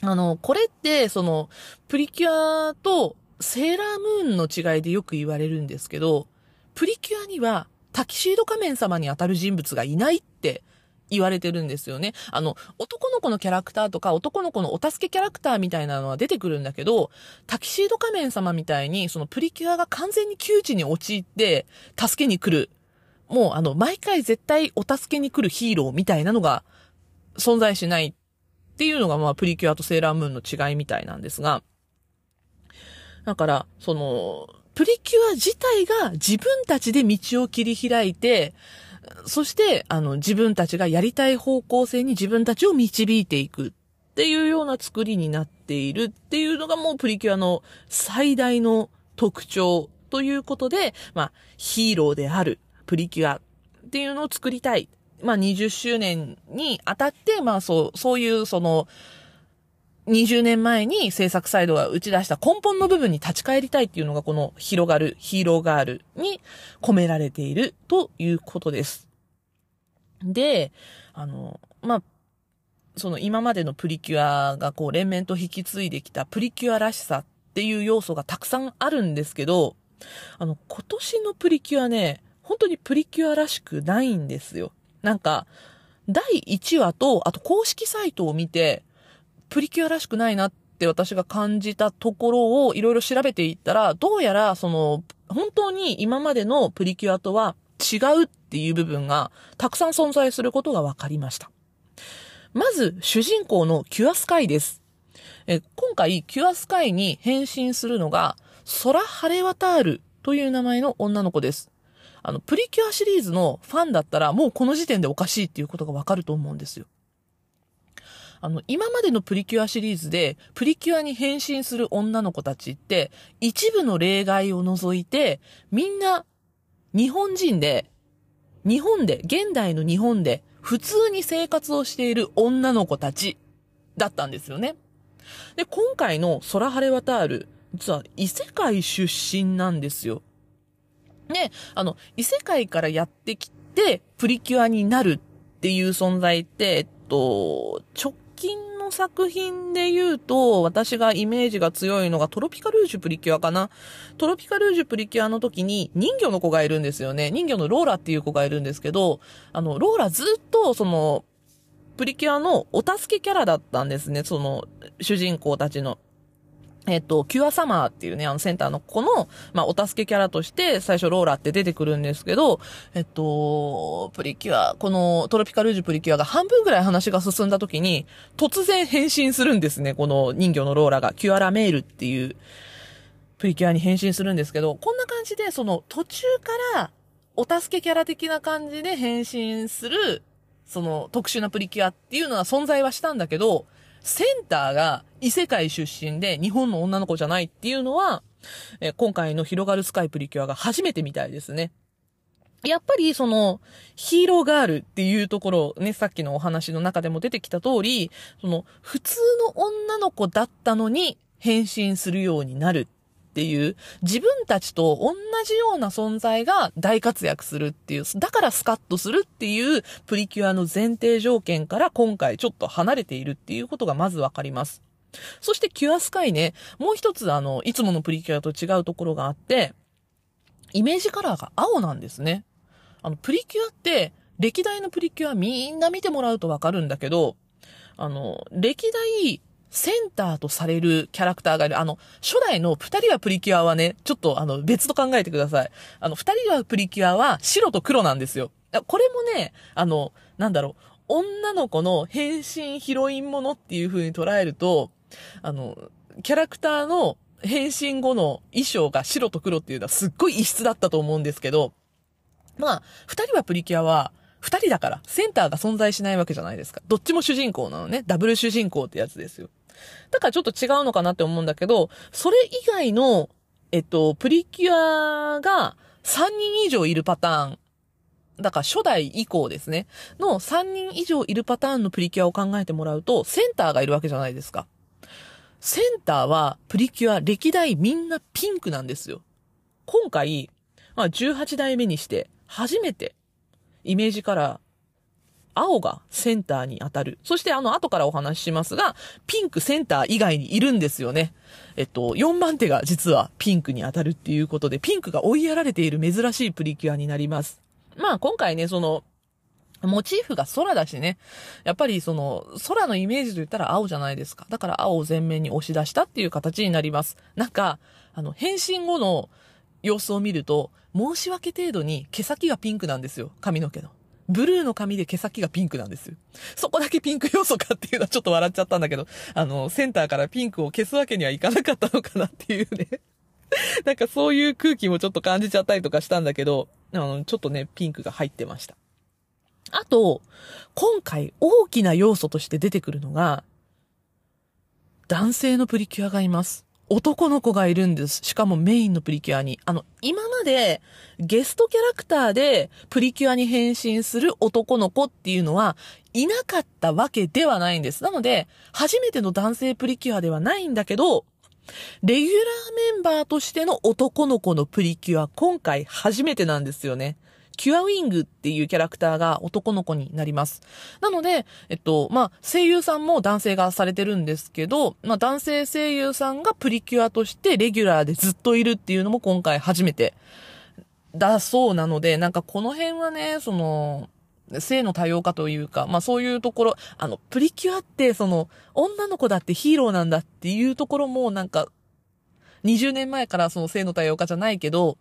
あの、これって、その、プリキュアとセーラームーンの違いでよく言われるんですけど、プリキュアにはタキシード仮面様に当たる人物がいないって言われてるんですよね。あの、男の子のキャラクターとか、男の子のお助けキャラクターみたいなのは出てくるんだけど、タキシード仮面様みたいに、そのプリキュアが完全に窮地に陥って、助けに来る。もう、あの、毎回絶対お助けに来るヒーローみたいなのが存在しないっていうのが、まあ、プリキュアとセーラームーンの違いみたいなんですが、だから、その、プリキュア自体が自分たちで道を切り開いて、そして、あの、自分たちがやりたい方向性に自分たちを導いていくっていうような作りになっているっていうのがもうプリキュアの最大の特徴ということで、まあ、ヒーローであるプリキュアっていうのを作りたい。まあ、20周年にあたって、まあ、そう、そういうその、20年前に制作サイドが打ち出した根本の部分に立ち返りたいっていうのがこの広がるヒーローガールに込められているということです。で、あの、まあ、その今までのプリキュアがこう連綿と引き継いできたプリキュアらしさっていう要素がたくさんあるんですけど、あの、今年のプリキュアね、本当にプリキュアらしくないんですよ。なんか、第1話と、あと公式サイトを見て、プリキュアらしくないなって私が感じたところをいろいろ調べていったら、どうやらその、本当に今までのプリキュアとは違うっていう部分がたくさん存在することが分かりました。まず、主人公のキュアスカイです。え今回、キュアスカイに変身するのが、ソラ・ハレワタールという名前の女の子です。あの、プリキュアシリーズのファンだったら、もうこの時点でおかしいっていうことがわかると思うんですよ。あの、今までのプリキュアシリーズで、プリキュアに変身する女の子たちって、一部の例外を除いて、みんな、日本人で、日本で、現代の日本で、普通に生活をしている女の子たち、だったんですよね。で、今回の空晴れ渡る、実は異世界出身なんですよ。ね、あの、異世界からやってきて、プリキュアになるっていう存在って、えっと、直近の作品で言うと、私がイメージが強いのがトロピカルージュプリキュアかな。トロピカルージュプリキュアの時に人魚の子がいるんですよね。人魚のローラっていう子がいるんですけど、あの、ローラずっとその、プリキュアのお助けキャラだったんですね。その、主人公たちの。えっと、キュアサマーっていうね、あのセンターの子の、まあ、お助けキャラとして、最初ローラって出てくるんですけど、えっと、プリキュア、このトロピカルージュプリキュアが半分ぐらい話が進んだ時に、突然変身するんですね、この人魚のローラが。キュアラメールっていう、プリキュアに変身するんですけど、こんな感じで、その途中から、お助けキャラ的な感じで変身する、その特殊なプリキュアっていうのは存在はしたんだけど、センターが異世界出身で日本の女の子じゃないっていうのは、え今回の広がるスカイプリキュアが初めてみたいですね。やっぱりそのヒーローガールっていうところね、さっきのお話の中でも出てきた通り、その普通の女の子だったのに変身するようになるっていう、自分たちと同じような存在が大活躍するっていう、だからスカッとするっていうプリキュアの前提条件から今回ちょっと離れているっていうことがまずわかります。そしてキュアスカイね、もう一つあの、いつものプリキュアと違うところがあって、イメージカラーが青なんですね。あの、プリキュアって、歴代のプリキュアみんな見てもらうとわかるんだけど、あの、歴代センターとされるキャラクターがいる。あの、初代の二人はプリキュアはね、ちょっとあの、別と考えてください。あの、二人はプリキュアは白と黒なんですよ。これもね、あの、なんだろう、女の子の変身ヒロインものっていう風に捉えると、あの、キャラクターの変身後の衣装が白と黒っていうのはすっごい異質だったと思うんですけど、まあ、二人はプリキュアは、二人だから、センターが存在しないわけじゃないですか。どっちも主人公なのね。ダブル主人公ってやつですよ。だからちょっと違うのかなって思うんだけど、それ以外の、えっと、プリキュアが3人以上いるパターン。だから初代以降ですね。の3人以上いるパターンのプリキュアを考えてもらうと、センターがいるわけじゃないですか。センターはプリキュア歴代みんなピンクなんですよ。今回、まあ、18代目にして初めてイメージカラー青がセンターに当たる。そしてあの後からお話ししますが、ピンクセンター以外にいるんですよね。えっと、4番手が実はピンクに当たるっていうことで、ピンクが追いやられている珍しいプリキュアになります。まあ今回ね、その、モチーフが空だしね。やっぱりその、空のイメージと言ったら青じゃないですか。だから青を前面に押し出したっていう形になります。なんか、あの、変身後の様子を見ると、申し訳程度に毛先がピンクなんですよ。髪の毛の。ブルーの髪で毛先がピンクなんですよ。そこだけピンク要素かっていうのはちょっと笑っちゃったんだけど、あの、センターからピンクを消すわけにはいかなかったのかなっていうね。なんかそういう空気もちょっと感じちゃったりとかしたんだけど、あの、ちょっとね、ピンクが入ってました。あと、今回大きな要素として出てくるのが、男性のプリキュアがいます。男の子がいるんです。しかもメインのプリキュアに。あの、今までゲストキャラクターでプリキュアに変身する男の子っていうのはいなかったわけではないんです。なので、初めての男性プリキュアではないんだけど、レギュラーメンバーとしての男の子のプリキュア、今回初めてなんですよね。キュアウィングっていうキャラクターが男の子になります。なので、えっと、まあ、声優さんも男性がされてるんですけど、まあ、男性声優さんがプリキュアとしてレギュラーでずっといるっていうのも今回初めてだそうなので、なんかこの辺はね、その、性の多様化というか、まあそういうところ、あの、プリキュアってその、女の子だってヒーローなんだっていうところもなんか、20年前からその性の多様化じゃないけど、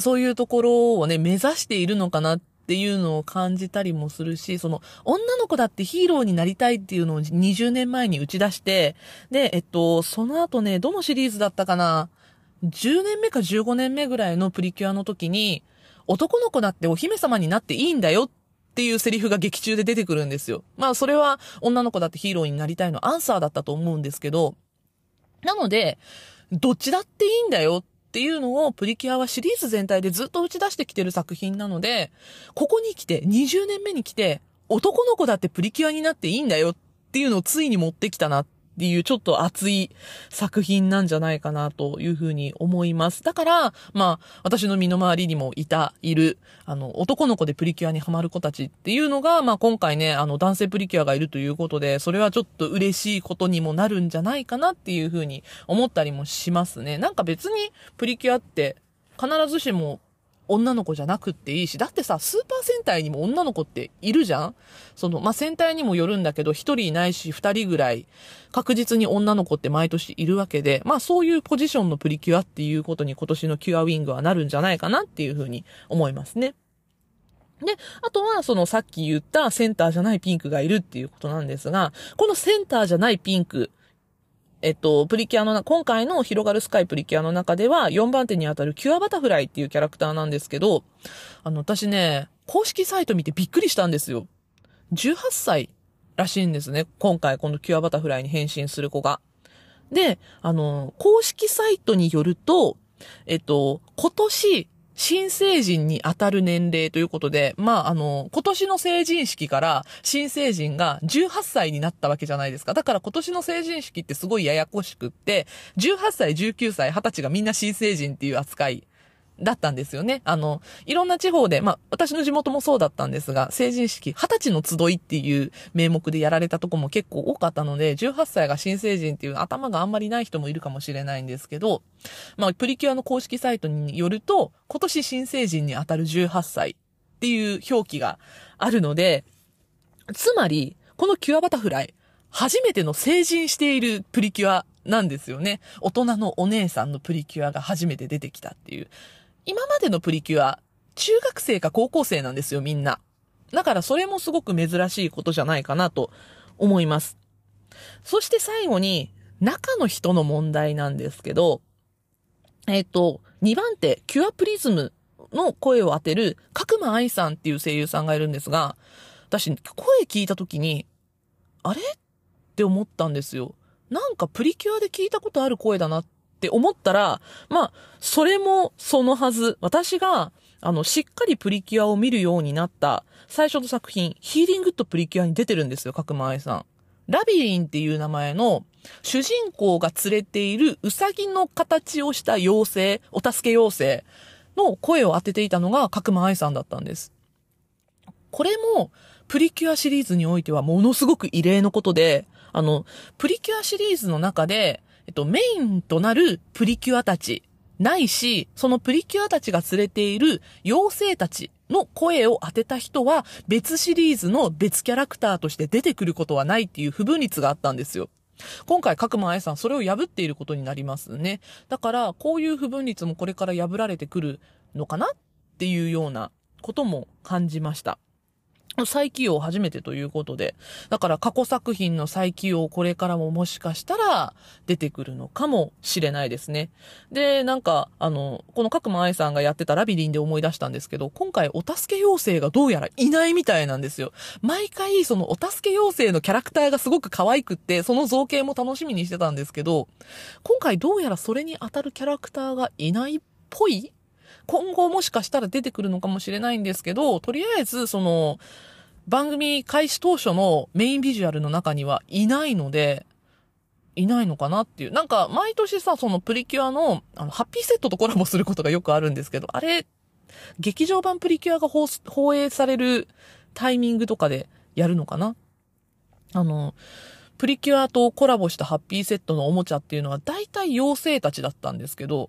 そういうところをね、目指しているのかなっていうのを感じたりもするし、その、女の子だってヒーローになりたいっていうのを20年前に打ち出して、で、えっと、その後ね、どのシリーズだったかな？10年目か15年目ぐらいのプリキュアの時に、男の子だってお姫様になっていいんだよっていうセリフが劇中で出てくるんですよ。まあそれは女の子だってヒーローになりたいのアンサーだったと思うんですけど、なので、どっちだっていいんだよっっていうのをプリキュアはシリーズ全体でずっと打ち出してきてる作品なので、ここに来て、20年目に来て、男の子だってプリキュアになっていいんだよっていうのをついに持ってきたなっっていうちょっと熱い作品なんじゃないかなというふうに思います。だから、まあ、私の身の回りにもいた、いる、あの、男の子でプリキュアにハマる子たちっていうのが、まあ今回ね、あの、男性プリキュアがいるということで、それはちょっと嬉しいことにもなるんじゃないかなっていうふうに思ったりもしますね。なんか別にプリキュアって必ずしも女の子じゃなくっていいし、だってさ、スーパー戦隊にも女の子っているじゃん？その、まあ、戦隊にもよるんだけど、一人いないし、二人ぐらい、確実に女の子って毎年いるわけで、まあ、そういうポジションのプリキュアっていうことに今年のキュアウィングはなるんじゃないかなっていうふうに思いますね。で、あとは、そのさっき言ったセンターじゃないピンクがいるっていうことなんですが、このセンターじゃないピンク、えっと、プリキュアの、今回の広がるスカイプリキュアの中では、4番手にあたるキュアバタフライっていうキャラクターなんですけど、あの、私ね、公式サイト見てびっくりしたんですよ。18歳らしいんですね。今回このキュアバタフライに変身する子が。で、あの、公式サイトによると、えっと、今年、新成人に当たる年齢ということで、まあ、あの、今年の成人式から新成人が18歳になったわけじゃないですか。だから今年の成人式ってすごいややこしくって、18歳、19歳、20歳がみんな新成人っていう扱いだったんですよね。あの、いろんな地方で、まあ、私の地元もそうだったんですが、成人式、20歳の集いっていう名目でやられたとこも結構多かったので、18歳が新成人っていう頭があんまりない人もいるかもしれないんですけど、まあ、プリキュアの公式サイトによると、今年新成人に当たる18歳っていう表記があるので、つまり、このキュアバタフライ、初めての成人しているプリキュアなんですよね。大人のお姉さんのプリキュアが初めて出てきたっていう。今までのプリキュア、中学生か高校生なんですよ、みんな。だからそれもすごく珍しいことじゃないかなと思います。そして最後に、中の人の問題なんですけど、えっ、と、2番手、キュアプリズムの声を当てる角間愛さんっていう声優さんがいるんですが、私、声聞いた時に、あれ？って思ったんですよ。なんかプリキュアで聞いたことある声だなっって思ったら、まあ、それもそのはず。私が、あの、しっかりプリキュアを見るようになった最初の作品、ヒーリングとプリキュアに出てるんですよ、角間愛さん。ラビリンっていう名前の主人公が連れているウサギの形をした妖精、お助け妖精の声を当てていたのが角間愛さんだったんです。これもプリキュアシリーズにおいてはものすごく異例のことで、あの、プリキュアシリーズの中でえっと、メインとなるプリキュアたち、ないし、そのプリキュアたちが連れている妖精たちの声を当てた人は別シリーズの別キャラクターとして出てくることはないっていう不分率があったんですよ。今回、角間愛さん、それを破っていることになりますね。だから、こういう不分率もこれから破られてくるのかなっていうようなことも感じました。再起用初めてということで、だから過去作品の再起用これからももしかしたら出てくるのかもしれないですね。で、なんか、あの、この角間愛さんがやってたラビリンで思い出したんですけど、今回お助け妖精がどうやらいないみたいなんですよ。毎回そのお助け妖精のキャラクターがすごく可愛くって、その造形も楽しみにしてたんですけど、今回どうやらそれに当たるキャラクターがいないっぽい今後もしかしたら出てくるのかもしれないんですけど、とりあえずその、番組開始当初のメインビジュアルの中にはいないので、いないのかなっていう。なんか、毎年さ、そのプリキュアの、あの、ハッピーセットとコラボすることがよくあるんですけど、あれ、劇場版プリキュアが放映されるタイミングとかでやるのかな？あの、プリキュアとコラボしたハッピーセットのおもちゃっていうのは大体妖精たちだったんですけど、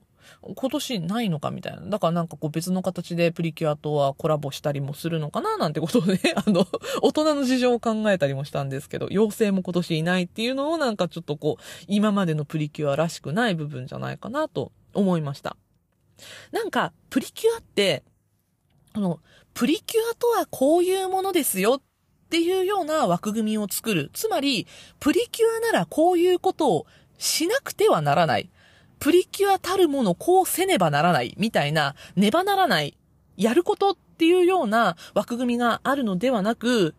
今年ないのかみたいな。だからなんかこう別の形でプリキュアとはコラボしたりもするのかななんてことで、あの、大人の事情を考えたりもしたんですけど、妖精も今年いないっていうのをなんかちょっとこう、今までのプリキュアらしくない部分じゃないかなと思いました。なんか、プリキュアって、あの、プリキュアとはこういうものですよっていうような枠組みを作る。つまり、プリキュアならこういうことをしなくてはならない。プリキュアたるものこうせねばならないみたいな、ねばならない、やることっていうような枠組みがあるのではなく、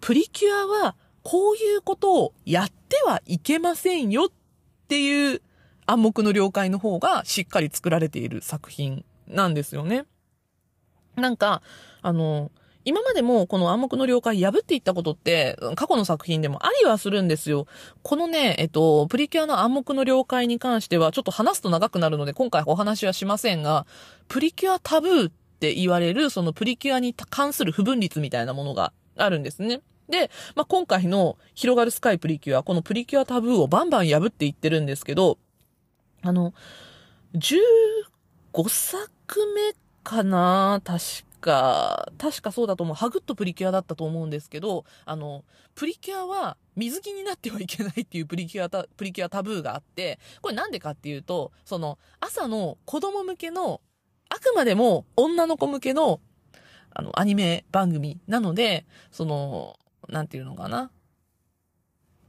プリキュアはこういうことをやってはいけませんよっていう暗黙の了解の方がしっかり作られている作品なんですよね。なんか、あの、今までもこの暗黙の了解破っていったことって過去の作品でもありはするんですよ。このね、えっと、プリキュアの暗黙の了解に関してはちょっと話すと長くなるので今回お話はしませんが、プリキュアタブーって言われるそのプリキュアに関する不分率みたいなものがあるんですね。で、まあ、今回の広がるスカイプリキュア、このプリキュアタブーをバンバン破っていってるんですけど、あの、15作目かな確か、確かそうだと思う。ハグッとプリキュアだったと思うんですけど、あの、プリキュアは水着になってはいけないっていうプリキュア、プリキュアタブーがあって、これなんでかっていうと、その、朝の子供向けの、あくまでも女の子向けの、あの、アニメ番組なので、その、なんていうのかな。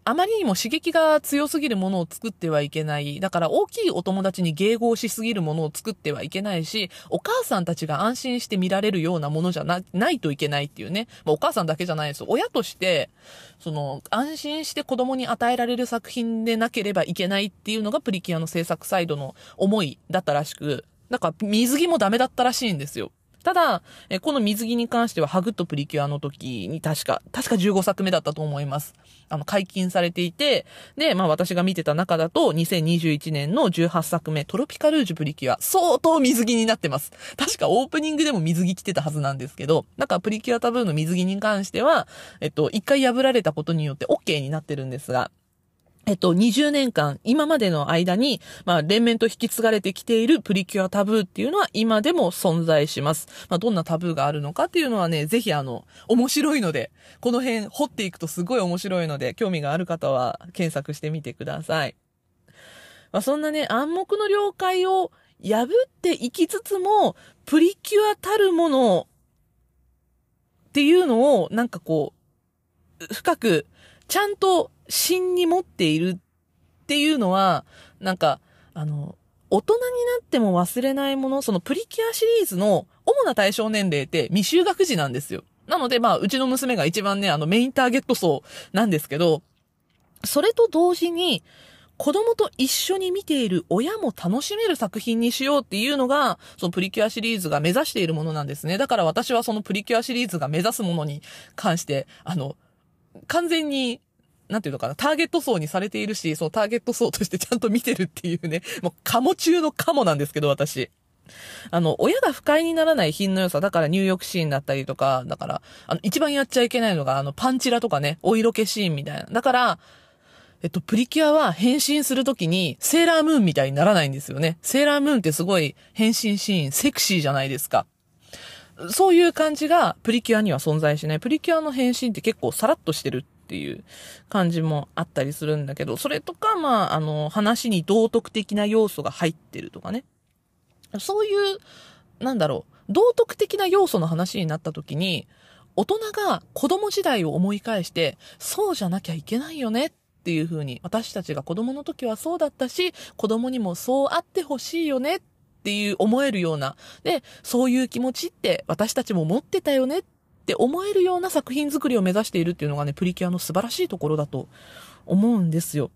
あまりにも刺激が強すぎるものを作ってはいけない。だから大きいお友達に迎合しすぎるものを作ってはいけないし、お母さんたちが安心して見られるようなものじゃな、ないといけないっていうね。まあ、お母さんだけじゃないです。親として、その、安心して子供に与えられる作品でなければいけないっていうのがプリキュアの制作サイドの思いだったらしく、なんか水着もダメだったらしいんですよ。ただ、えこの水着に関してはハグとプリキュアの時に確か、確か15作目だったと思います。あの、解禁されていて、で、まあ私が見てた中だと、2021年の18作目、トロピカルージュプリキュア、相当水着になってます。確かオープニングでも水着着てたはずなんですけど、だかプリキュアタブーの水着に関しては、えっと、一回破られたことによって OK になってるんですが、えっと、20年間、今までの間に、まあ、連綿と引き継がれてきているプリキュアタブーっていうのは今でも存在します。まあ、どんなタブーがあるのかっていうのはね、ぜひあの、面白いので、この辺掘っていくとすごい面白いので、興味がある方は検索してみてください。まあ、そんなね、暗黙の了解を破っていきつつも、プリキュアたるものっていうのを、なんかこう、深く、ちゃんと芯に持っているっていうのは、なんか、あの、大人になっても忘れないもの、そのプリキュアシリーズの主な対象年齢って未就学児なんですよ。なので、まあ、うちの娘が一番ね、あの、メインターゲット層なんですけど、それと同時に、子供と一緒に見ている親も楽しめる作品にしようっていうのが、そのプリキュアシリーズが目指しているものなんですね。だから私はそのプリキュアシリーズが目指すものに関して、あの、完全になんていうのかな、ターゲット層にされているし、そのターゲット層としてちゃんと見てるっていうね、もうカモ中のカモなんですけど、私。あの、親が不快にならない品の良さ、だから入浴シーンだったりとか、だから、あの、一番やっちゃいけないのが、あの、パンチラとかね、お色気シーンみたいな。だから、えっと、プリキュアは変身するときに、セーラームーンみたいにならないんですよね。セーラームーンってすごい変身シーン、セクシーじゃないですか。そういう感じがプリキュアには存在しない。プリキュアの変身って結構さらっとしてるっていう感じもあったりするんだけど、それとか、まあ、あの、話に道徳的な要素が入ってるとかね。そういう、なんだろう、道徳的な要素の話になった時に、大人が子供時代を思い返して、そうじゃなきゃいけないよねっていう風に、私たちが子供の時はそうだったし、子供にもそうあってほしいよねっていう思えるような、で、そういう気持ちって私たちも持ってたよねっって思えるような作品作りを目指しているっていうのがね、プリキュアの素晴らしいところだと思うんですよ。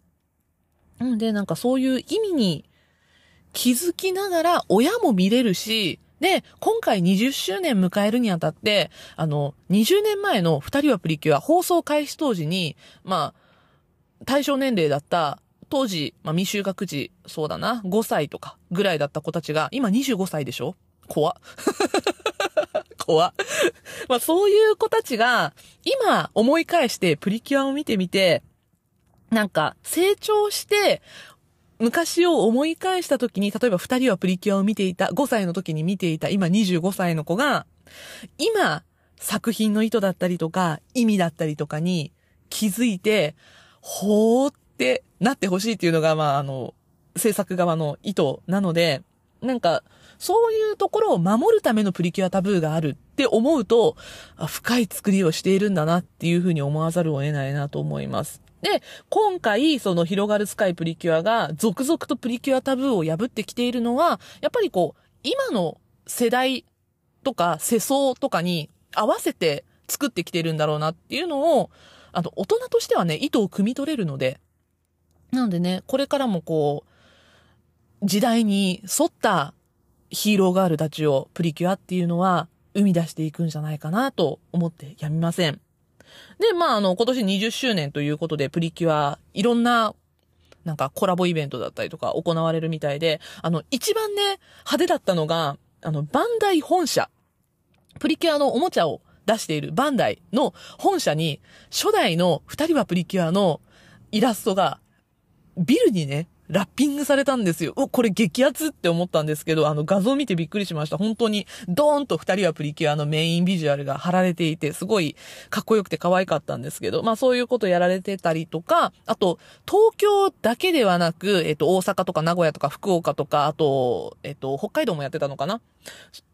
んで、なんかそういう意味に気づきながら親も見れるし、で、今回20周年迎えるにあたって、あの、20年前の二人はプリキュア放送開始当時に、まあ、対象年齢だった当時、まあ、未就学児、そうだな、5歳とかぐらいだった子たちが、今25歳でしょ？怖っ。怖 まあそういう子たちが、今思い返してプリキュアを見てみて、なんか成長して、昔を思い返した時に、例えば二人はプリキュアを見ていた、5歳の時に見ていた、今25歳の子が、今、作品の意図だったりとか、意味だったりとかに気づいて、ほーってなってほしいっていうのが、まあ、あの、制作側の意図なので、なんか、そういうところを守るためのプリキュアタブーがあるって思うと、深い作りをしているんだなっていうふうに思わざるを得ないなと思います。で、今回、その広がるスカイプリキュアが続々とプリキュアタブーを破ってきているのは、やっぱりこう、今の世代とか世相とかに合わせて作ってきてるんだろうなっていうのを、あの、大人としてはね、意図を汲み取れるので、なのでね、これからもこう、時代に沿ったヒーローガールたちをプリキュアっていうのは生み出していくんじゃないかなと思ってやみません。で、まあ、あの、今年20周年ということで、プリキュア、いろんな、なんかコラボイベントだったりとか行われるみたいで、あの、一番ね、派手だったのが、あの、バンダイ本社。プリキュアのおもちゃを出しているバンダイの本社に、初代の二人はプリキュアのイラストが、ビルにね、ラッピングされたんですよ。お、これ激アツって思ったんですけど、あの画像見てびっくりしました。本当に、ドーンと二人はプリキュアのメインビジュアルが貼られていて、すごいかっこよくて可愛かったんですけど、まあそういうことやられてたりとか、あと、東京だけではなく、えっと、大阪とか名古屋とか福岡とか、あと、えっと、北海道もやってたのかな？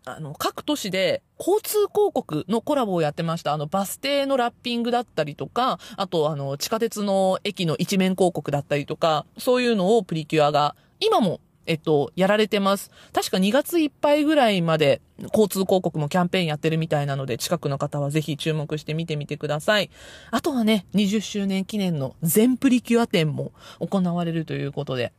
あの、各都市で交通広告のコラボをやってました。あの、バス停のラッピングだったりとか、あと、あの、地下鉄の駅の一面広告だったりとか、そういうのをプリキュアが、今も、えっと、やられてます。確か2月いっぱいぐらいまで交通広告もキャンペーンやってるみたいなので、近くの方はぜひ注目して見てみてください。あとはね、20周年記念の全プリキュア展も行われるということで、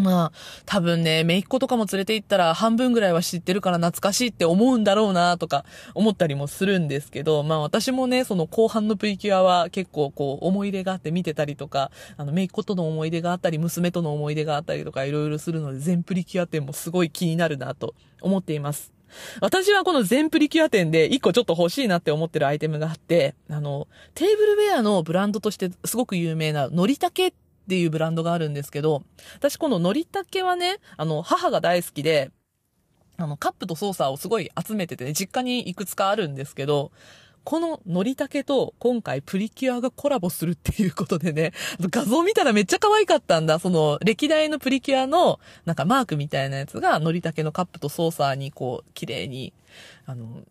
まあ、多分ね、めいっ子とかも連れて行ったら半分ぐらいは知ってるから懐かしいって思うんだろうなとか思ったりもするんですけど、まあ私もね、その後半のプリキュアは結構こう思い出があって見てたりとか、あのめいっ子との思い出があったり、娘との思い出があったりとかいろいろするので全プリキュア展もすごい気になるなと思っています。私はこの全プリキュア店で一個ちょっと欲しいなって思ってるアイテムがあって、あの、テーブルウェアのブランドとしてすごく有名なのりたけっっていうブランドがあるんですけど、私こののりたけはね、あの、母が大好きで、あの、カップとソーサーをすごい集めててね、実家にいくつかあるんですけど、こののりたけと今回プリキュアがコラボするっていうことでね、画像見たらめっちゃ可愛かったんだ。その歴代のプリキュアのなんかマークみたいなやつがのりたけのカップとソーサーにこう綺麗にあの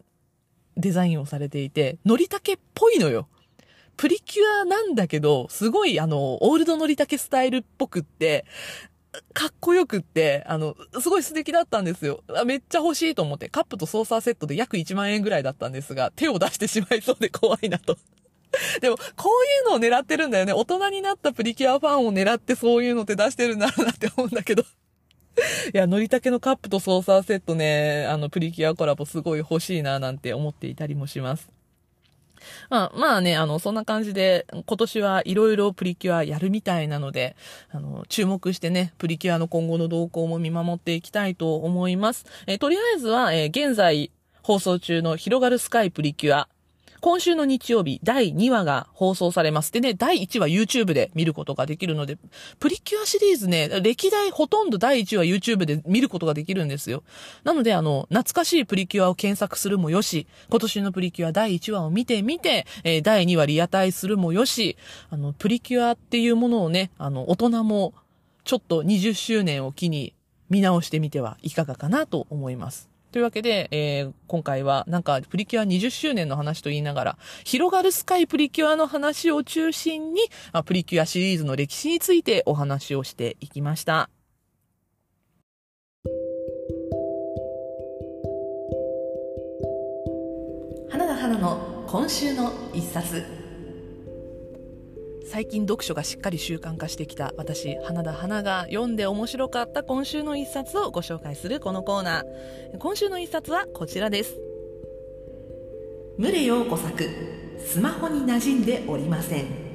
デザインをされていて、のりたけっぽいのよ。プリキュアなんだけど、すごいあの、オールドのりたけスタイルっぽくって、かっこよくって、あの、すごい素敵だったんですよ。めっちゃ欲しいと思って、カップとソーサーセットで約1万円ぐらいだったんですが、手を出してしまいそうで怖いなと。でも、こういうのを狙ってるんだよね。大人になったプリキュアファンを狙ってそういうのって出してるんだろうなって思うんだけど。いや、のりたけのカップとソーサーセットね、あの、プリキュアコラボすごい欲しいななんて思っていたりもします。まあ、まあね、あの、そんな感じで、今年はいろいろプリキュアやるみたいなので、あの、注目してね、プリキュアの今後の動向も見守っていきたいと思います。えとりあえずは、え現在放送中の広がるスカイプリキュア、今週の日曜日、第2話が放送されます。でね、第1話 YouTube で見ることができるので、プリキュアシリーズね、歴代ほとんど第1話 YouTube で見ることができるんですよ。なので、あの、懐かしいプリキュアを検索するもよし、今年のプリキュア第1話を見てみて、えー、第2話リアタイするもよし、あの、プリキュアっていうものをね、あの、大人もちょっと20周年を機に見直してみてはいかがかなと思います。というわけで、えー、今回はなんかプリキュア20周年の話と言いながら、広がるスカイプリキュアの話を中心に、あプリキュアシリーズの歴史についてお話をしていきました。花田花の今週の一冊。最近読書がしっかり習慣化してきた私花田花が読んで面白かった今週の一冊をご紹介するこのコーナー。今週の一冊はこちらです。宗陽子作スマホに馴染んでおりません。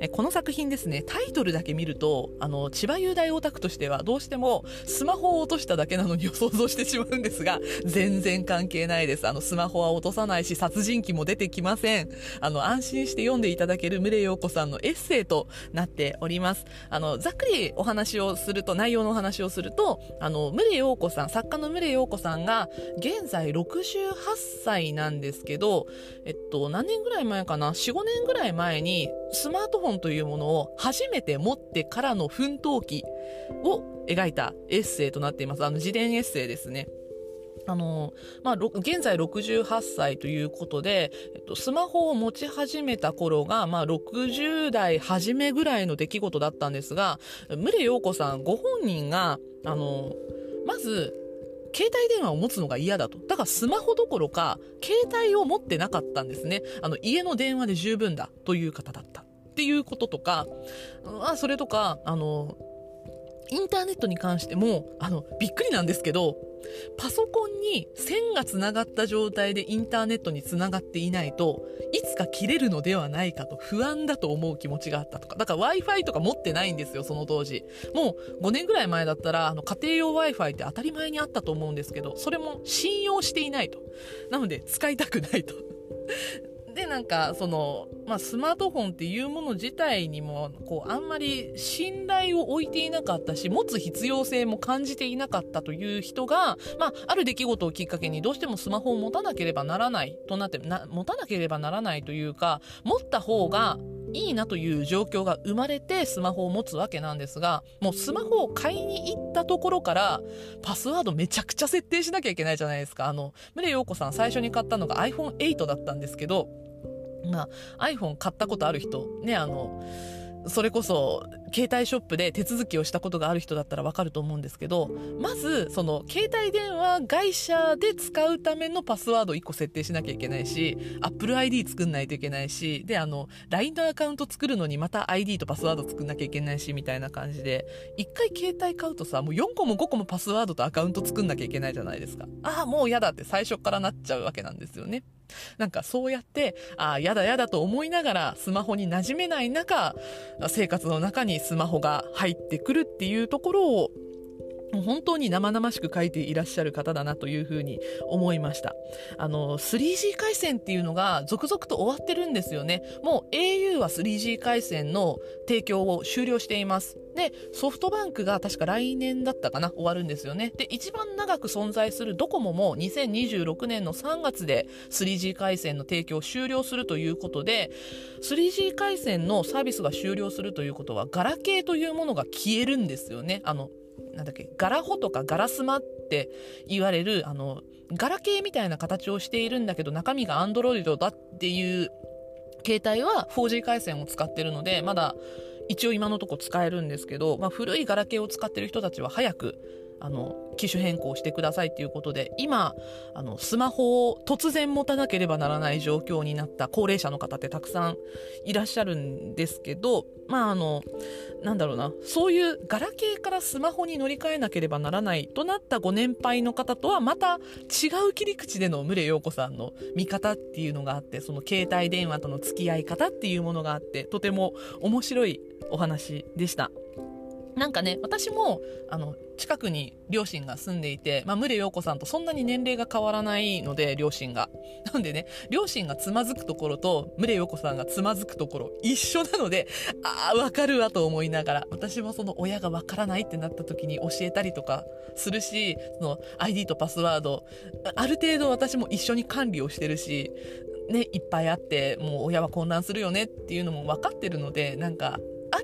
えこの作品ですね、タイトルだけ見ると、あの、千葉雄大オタクとしてはどうしてもスマホを落としただけなのにを想像してしまうんですが、全然関係ないです。あの、スマホは落とさないし、殺人鬼も出てきません。あの、安心して読んでいただける宗陽子さんのエッセイとなっております。あの、ざっくりお話をすると、内容のお話をすると、あの、宗陽子さん、作家の宗陽子さんが、現在68歳なんですけど、えっと、何年ぐらい前かな ?4、5年ぐらい前に、スマートフォンというものを初めて持ってからの奮闘記を描いたエッセイとなっています。あの自伝エッセイですね。あの、まあ、現在68歳ということで、えっと、スマホを持ち始めた頃が、まあ、60代初めぐらいの出来事だったんですが、牟礼陽子さんご本人が、あの、まず、携帯電話を持つのが嫌だと。だからスマホどころか、携帯を持ってなかったんですね。あの、家の電話で十分だという方だった。っていうこととか、あそれとか、あの、インターネットに関しても、あの、びっくりなんですけど、パソコンに線がつながった状態でインターネットにつながっていないといつか切れるのではないかと不安だと思う気持ちがあったとか。だから w i f i とか持ってないんですよその当時。もう5年ぐらい前だったらあの家庭用 w i f i って当たり前にあったと思うんですけどそれも信用していないと。なので使いたくないと。でなんかその、まあ、スマートフォンっていうもの自体にもこうあんまり信頼を置いていなかったし持つ必要性も感じていなかったという人が、まあ、ある出来事をきっかけにどうしてもスマホを持たなければならないとなってな持たなければならないというか持った方がいいなという状況が生まれてスマホを持つわけなんですがもうスマホを買いに行ったところからパスワードめちゃくちゃ設定しなきゃいけないじゃないですか。あの宗陽子さん最初に買ったのが iPhone8 だったんですけどまあ、iPhone 買ったことある人、ね、あの、それこそ携帯ショップで手続きをしたことがある人だったらわかると思うんですけどまずその携帯電話会社で使うためのパスワード1個設定しなきゃいけないし AppleID 作んないといけないしであの LINE のアカウント作るのにまた ID とパスワード作んなきゃいけないしみたいな感じで1回携帯買うとさもう4個も5個もパスワードとアカウント作んなきゃいけないじゃないですか。ああもう嫌だって最初からなっちゃうわけなんですよね。なんかそうやって、ああ、やだやだと思いながらスマホに馴染めない中、生活の中にスマホが入ってくるっていうところを本当に生々しく書いていらっしゃる方だなというふうに思いました。あの、3G 回線っていうのが続々と終わってるんですよね。もう au は 3G 回線の提供を終了しています。で、ソフトバンクが確か来年だったかな、終わるんですよね。で、一番長く存在するドコモも2026年の3月で 3G 回線の提供を終了するということで、3G 回線のサービスが終了するということは、ガラケーというものが消えるんですよね。あの、なんだっけ、ガラホとかガラスマって言われる、あの、ガラケーみたいな形をしているんだけど、中身がアンドロイドだっていう携帯は 4G 回線を使ってるので、まだ一応今のとこ使えるんですけど、まあ、古いガラケーを使ってる人たちは早くあの機種変更してくださいということで今あのスマホを突然持たなければならない状況になった高齢者の方ってたくさんいらっしゃるんですけどまああのなんだろうなそういうガラケーからスマホに乗り換えなければならないとなったご年配の方とはまた違う切り口での牟礼陽子さんの見方っていうのがあってその携帯電話との付き合い方っていうものがあってとても面白いお話でした。なんかね、私も、あの、近くに両親が住んでいて、まあ、牟礼陽子さんとそんなに年齢が変わらないので、両親が。なんでね、両親がつまずくところと、牟礼陽子さんがつまずくところ、一緒なので、ああ、わかるわと思いながら、私もその親がわからないってなった時に教えたりとかするし、その ID とパスワード、ある程度私も一緒に管理をしてるし、ね、いっぱいあって、もう親は混乱するよねっていうのも分かってるので、なんか、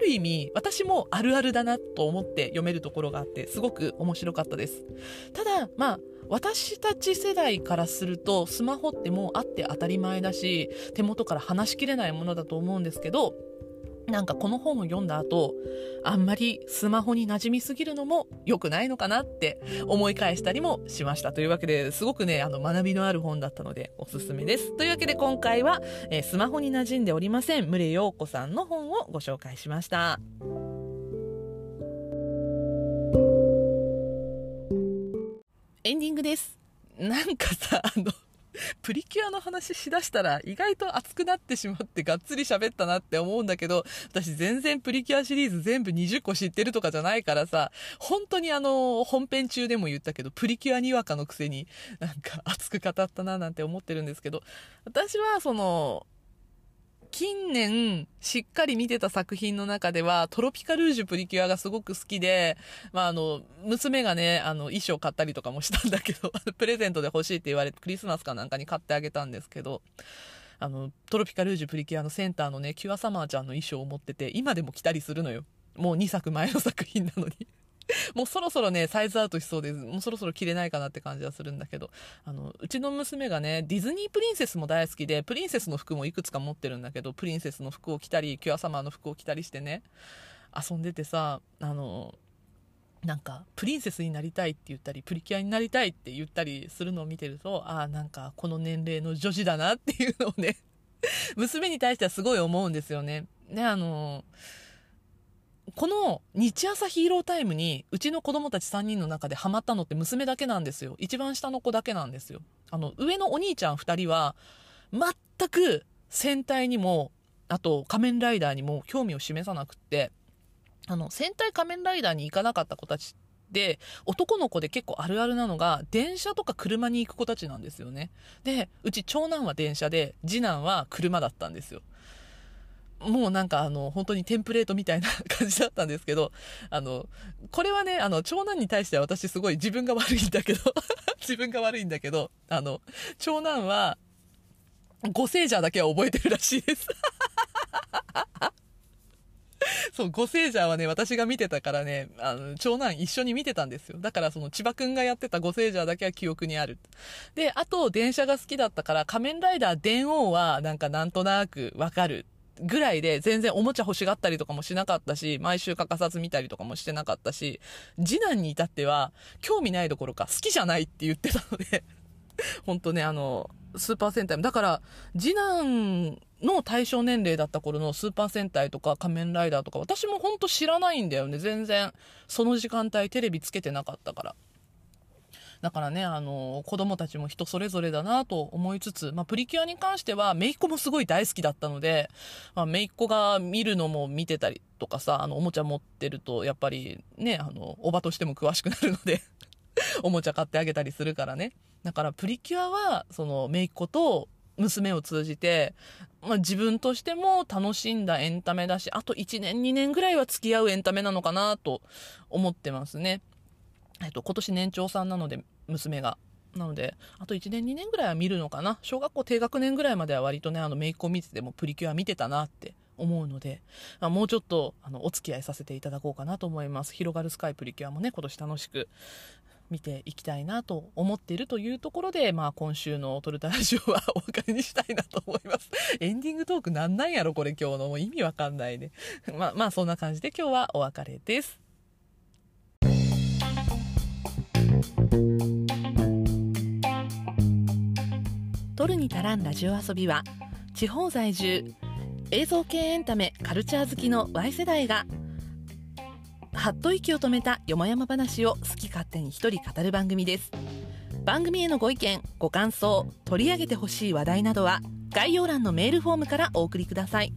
る意味私もあるあるだなと思って読めるところがあってすごく面白かったです。ただまあ私たち世代からするとスマホってもうあって当たり前だし手元から話しきれないものだと思うんですけどなんかこの本を読んだ後、あんまりスマホに馴染みすぎるのも良くないのかなって思い返したりもしました。というわけで、すごくね、あの、学びのある本だったのでおすすめです。というわけで今回は、えー、スマホに馴染んでおりません、牟礼陽子さんの本をご紹介しました。エンディングです。なんかさ、あの、プリキュアの話しだしたら意外と熱くなってしまってがっつり喋ったなって思うんだけど、私全然プリキュアシリーズ全部20個知ってるとかじゃないからさ、本当にあの、本編中でも言ったけど、プリキュアにわかのくせになんか熱く語ったななんて思ってるんですけど、私はその、近年しっかり見てた作品の中では、トロピカルージュプリキュアがすごく好きで、まあ、あの、娘がね、あの、衣装買ったりとかもしたんだけど、プレゼントで欲しいって言われて、クリスマスかなんかに買ってあげたんですけど、あの、トロピカルージュプリキュアのセンターのね、キュアサマーちゃんの衣装を持ってて、今でも着たりするのよ。もう2作前の作品なのに もうそろそろね、サイズアウトしそうです。もうそろそろ着れないかなって感じはするんだけど、あの、うちの娘がね、ディズニープリンセスも大好きで、プリンセスの服もいくつか持ってるんだけど、プリンセスの服を着たり、キュアサマーの服を着たりしてね、遊んでてさ、あの、なんか、プリンセスになりたいって言ったり、プリキュアになりたいって言ったりするのを見てると、ああ、なんか、この年齢の女児だなっていうのをね、娘に対してはすごい思うんですよね。ね、あの、この日朝ヒーロータイムにうちの子供たち3人の中でハマったのって娘だけなんですよ。一番下の子だけなんですよ。あの、上のお兄ちゃん2人は全く戦隊にも、あと仮面ライダーにも興味を示さなくって、あの、戦隊仮面ライダーに行かなかった子たちで、男の子で結構あるあるなのが、電車とか車に行く子たちなんですよね。で、うち長男は電車で、次男は車だったんですよ。もうなんかあの、本当にテンプレートみたいな感じだったんですけど、あの、これはね、あの、長男に対しては私すごい自分が悪いんだけど 自分が悪いんだけど、あの、長男は、ゴセージャーだけは覚えてるらしいです そう、ゴセージャーはね、私が見てたからね、あの、長男一緒に見てたんですよ。だからその千葉くんがやってたゴセージャーだけは記憶にある。で、あと、電車が好きだったから、仮面ライダー電王はなんかなんとなくわかるぐらいで全然おもちゃ欲しがったりとかもしなかったし、毎週欠かさず見たりとかもしてなかったし、次男に至っては興味ないどころか好きじゃないって言ってたので 本当ね、あの、スーパー戦隊も、だから、次男の対象年齢だった頃のスーパー戦隊とか仮面ライダーとか、私も本当知らないんだよね。全然、その時間帯テレビつけてなかったから。だからね、あの、子供たちも人それぞれだなと思いつつ、まあ、プリキュアに関しては、姪っ子もすごい大好きだったので、まあ、姪っ子が見るのも見てたりとかさ、あの、おもちゃ持ってると、やっぱりね、あの、おばとしても詳しくなるので おもちゃ買ってあげたりするからね。だからプリキュアは、その、姪っ子と娘を通じて、まあ、自分としても楽しんだエンタメだし、あと1年2年ぐらいは付き合うエンタメなのかなと思ってますね。えっと、今年年長さんなので、娘が。なので、あと1年2年ぐらいは見るのかな。小学校低学年ぐらいまでは割とね、あの、メイクを見ててもプリキュア見てたなって思うので、まあ、もうちょっと、あの、お付き合いさせていただこうかなと思います。広がるスカイプリキュアもね、今年楽しく見ていきたいなと思っているというところで、まあ今週のトルタラジオはお別れにしたいなと思います。エンディングトークなんなんやろこれ今日の。もう意味わかんないね。まあまあそんな感じで今日はお別れです。取るに足らんラジオ遊びは地方在住映像系エンタメカルチャー好きの Y 世代がはっと息を止めたよもやま話を好き勝手に一人語る番組です。番組へのご意見ご感想取り上げてほしい話題などは概要欄のメールフォームからお送りください。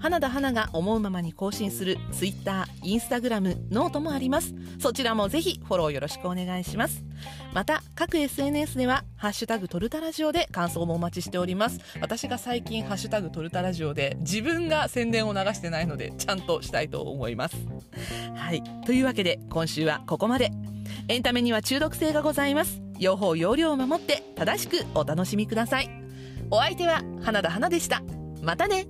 花田花が思うままに更新する Twitter、Instagram、 note もあります。そちらもぜひフォローよろしくお願いします。また、各 SNS では、ハッシュタグトルタラジオで感想もお待ちしております。私が最近、ハッシュタグトルタラジオで自分が宣伝を流してないので、ちゃんとしたいと思います。はい。というわけで、今週はここまで。エンタメには中毒性がございます。用法、用量を守って正しくお楽しみください。お相手は花田花でした。またね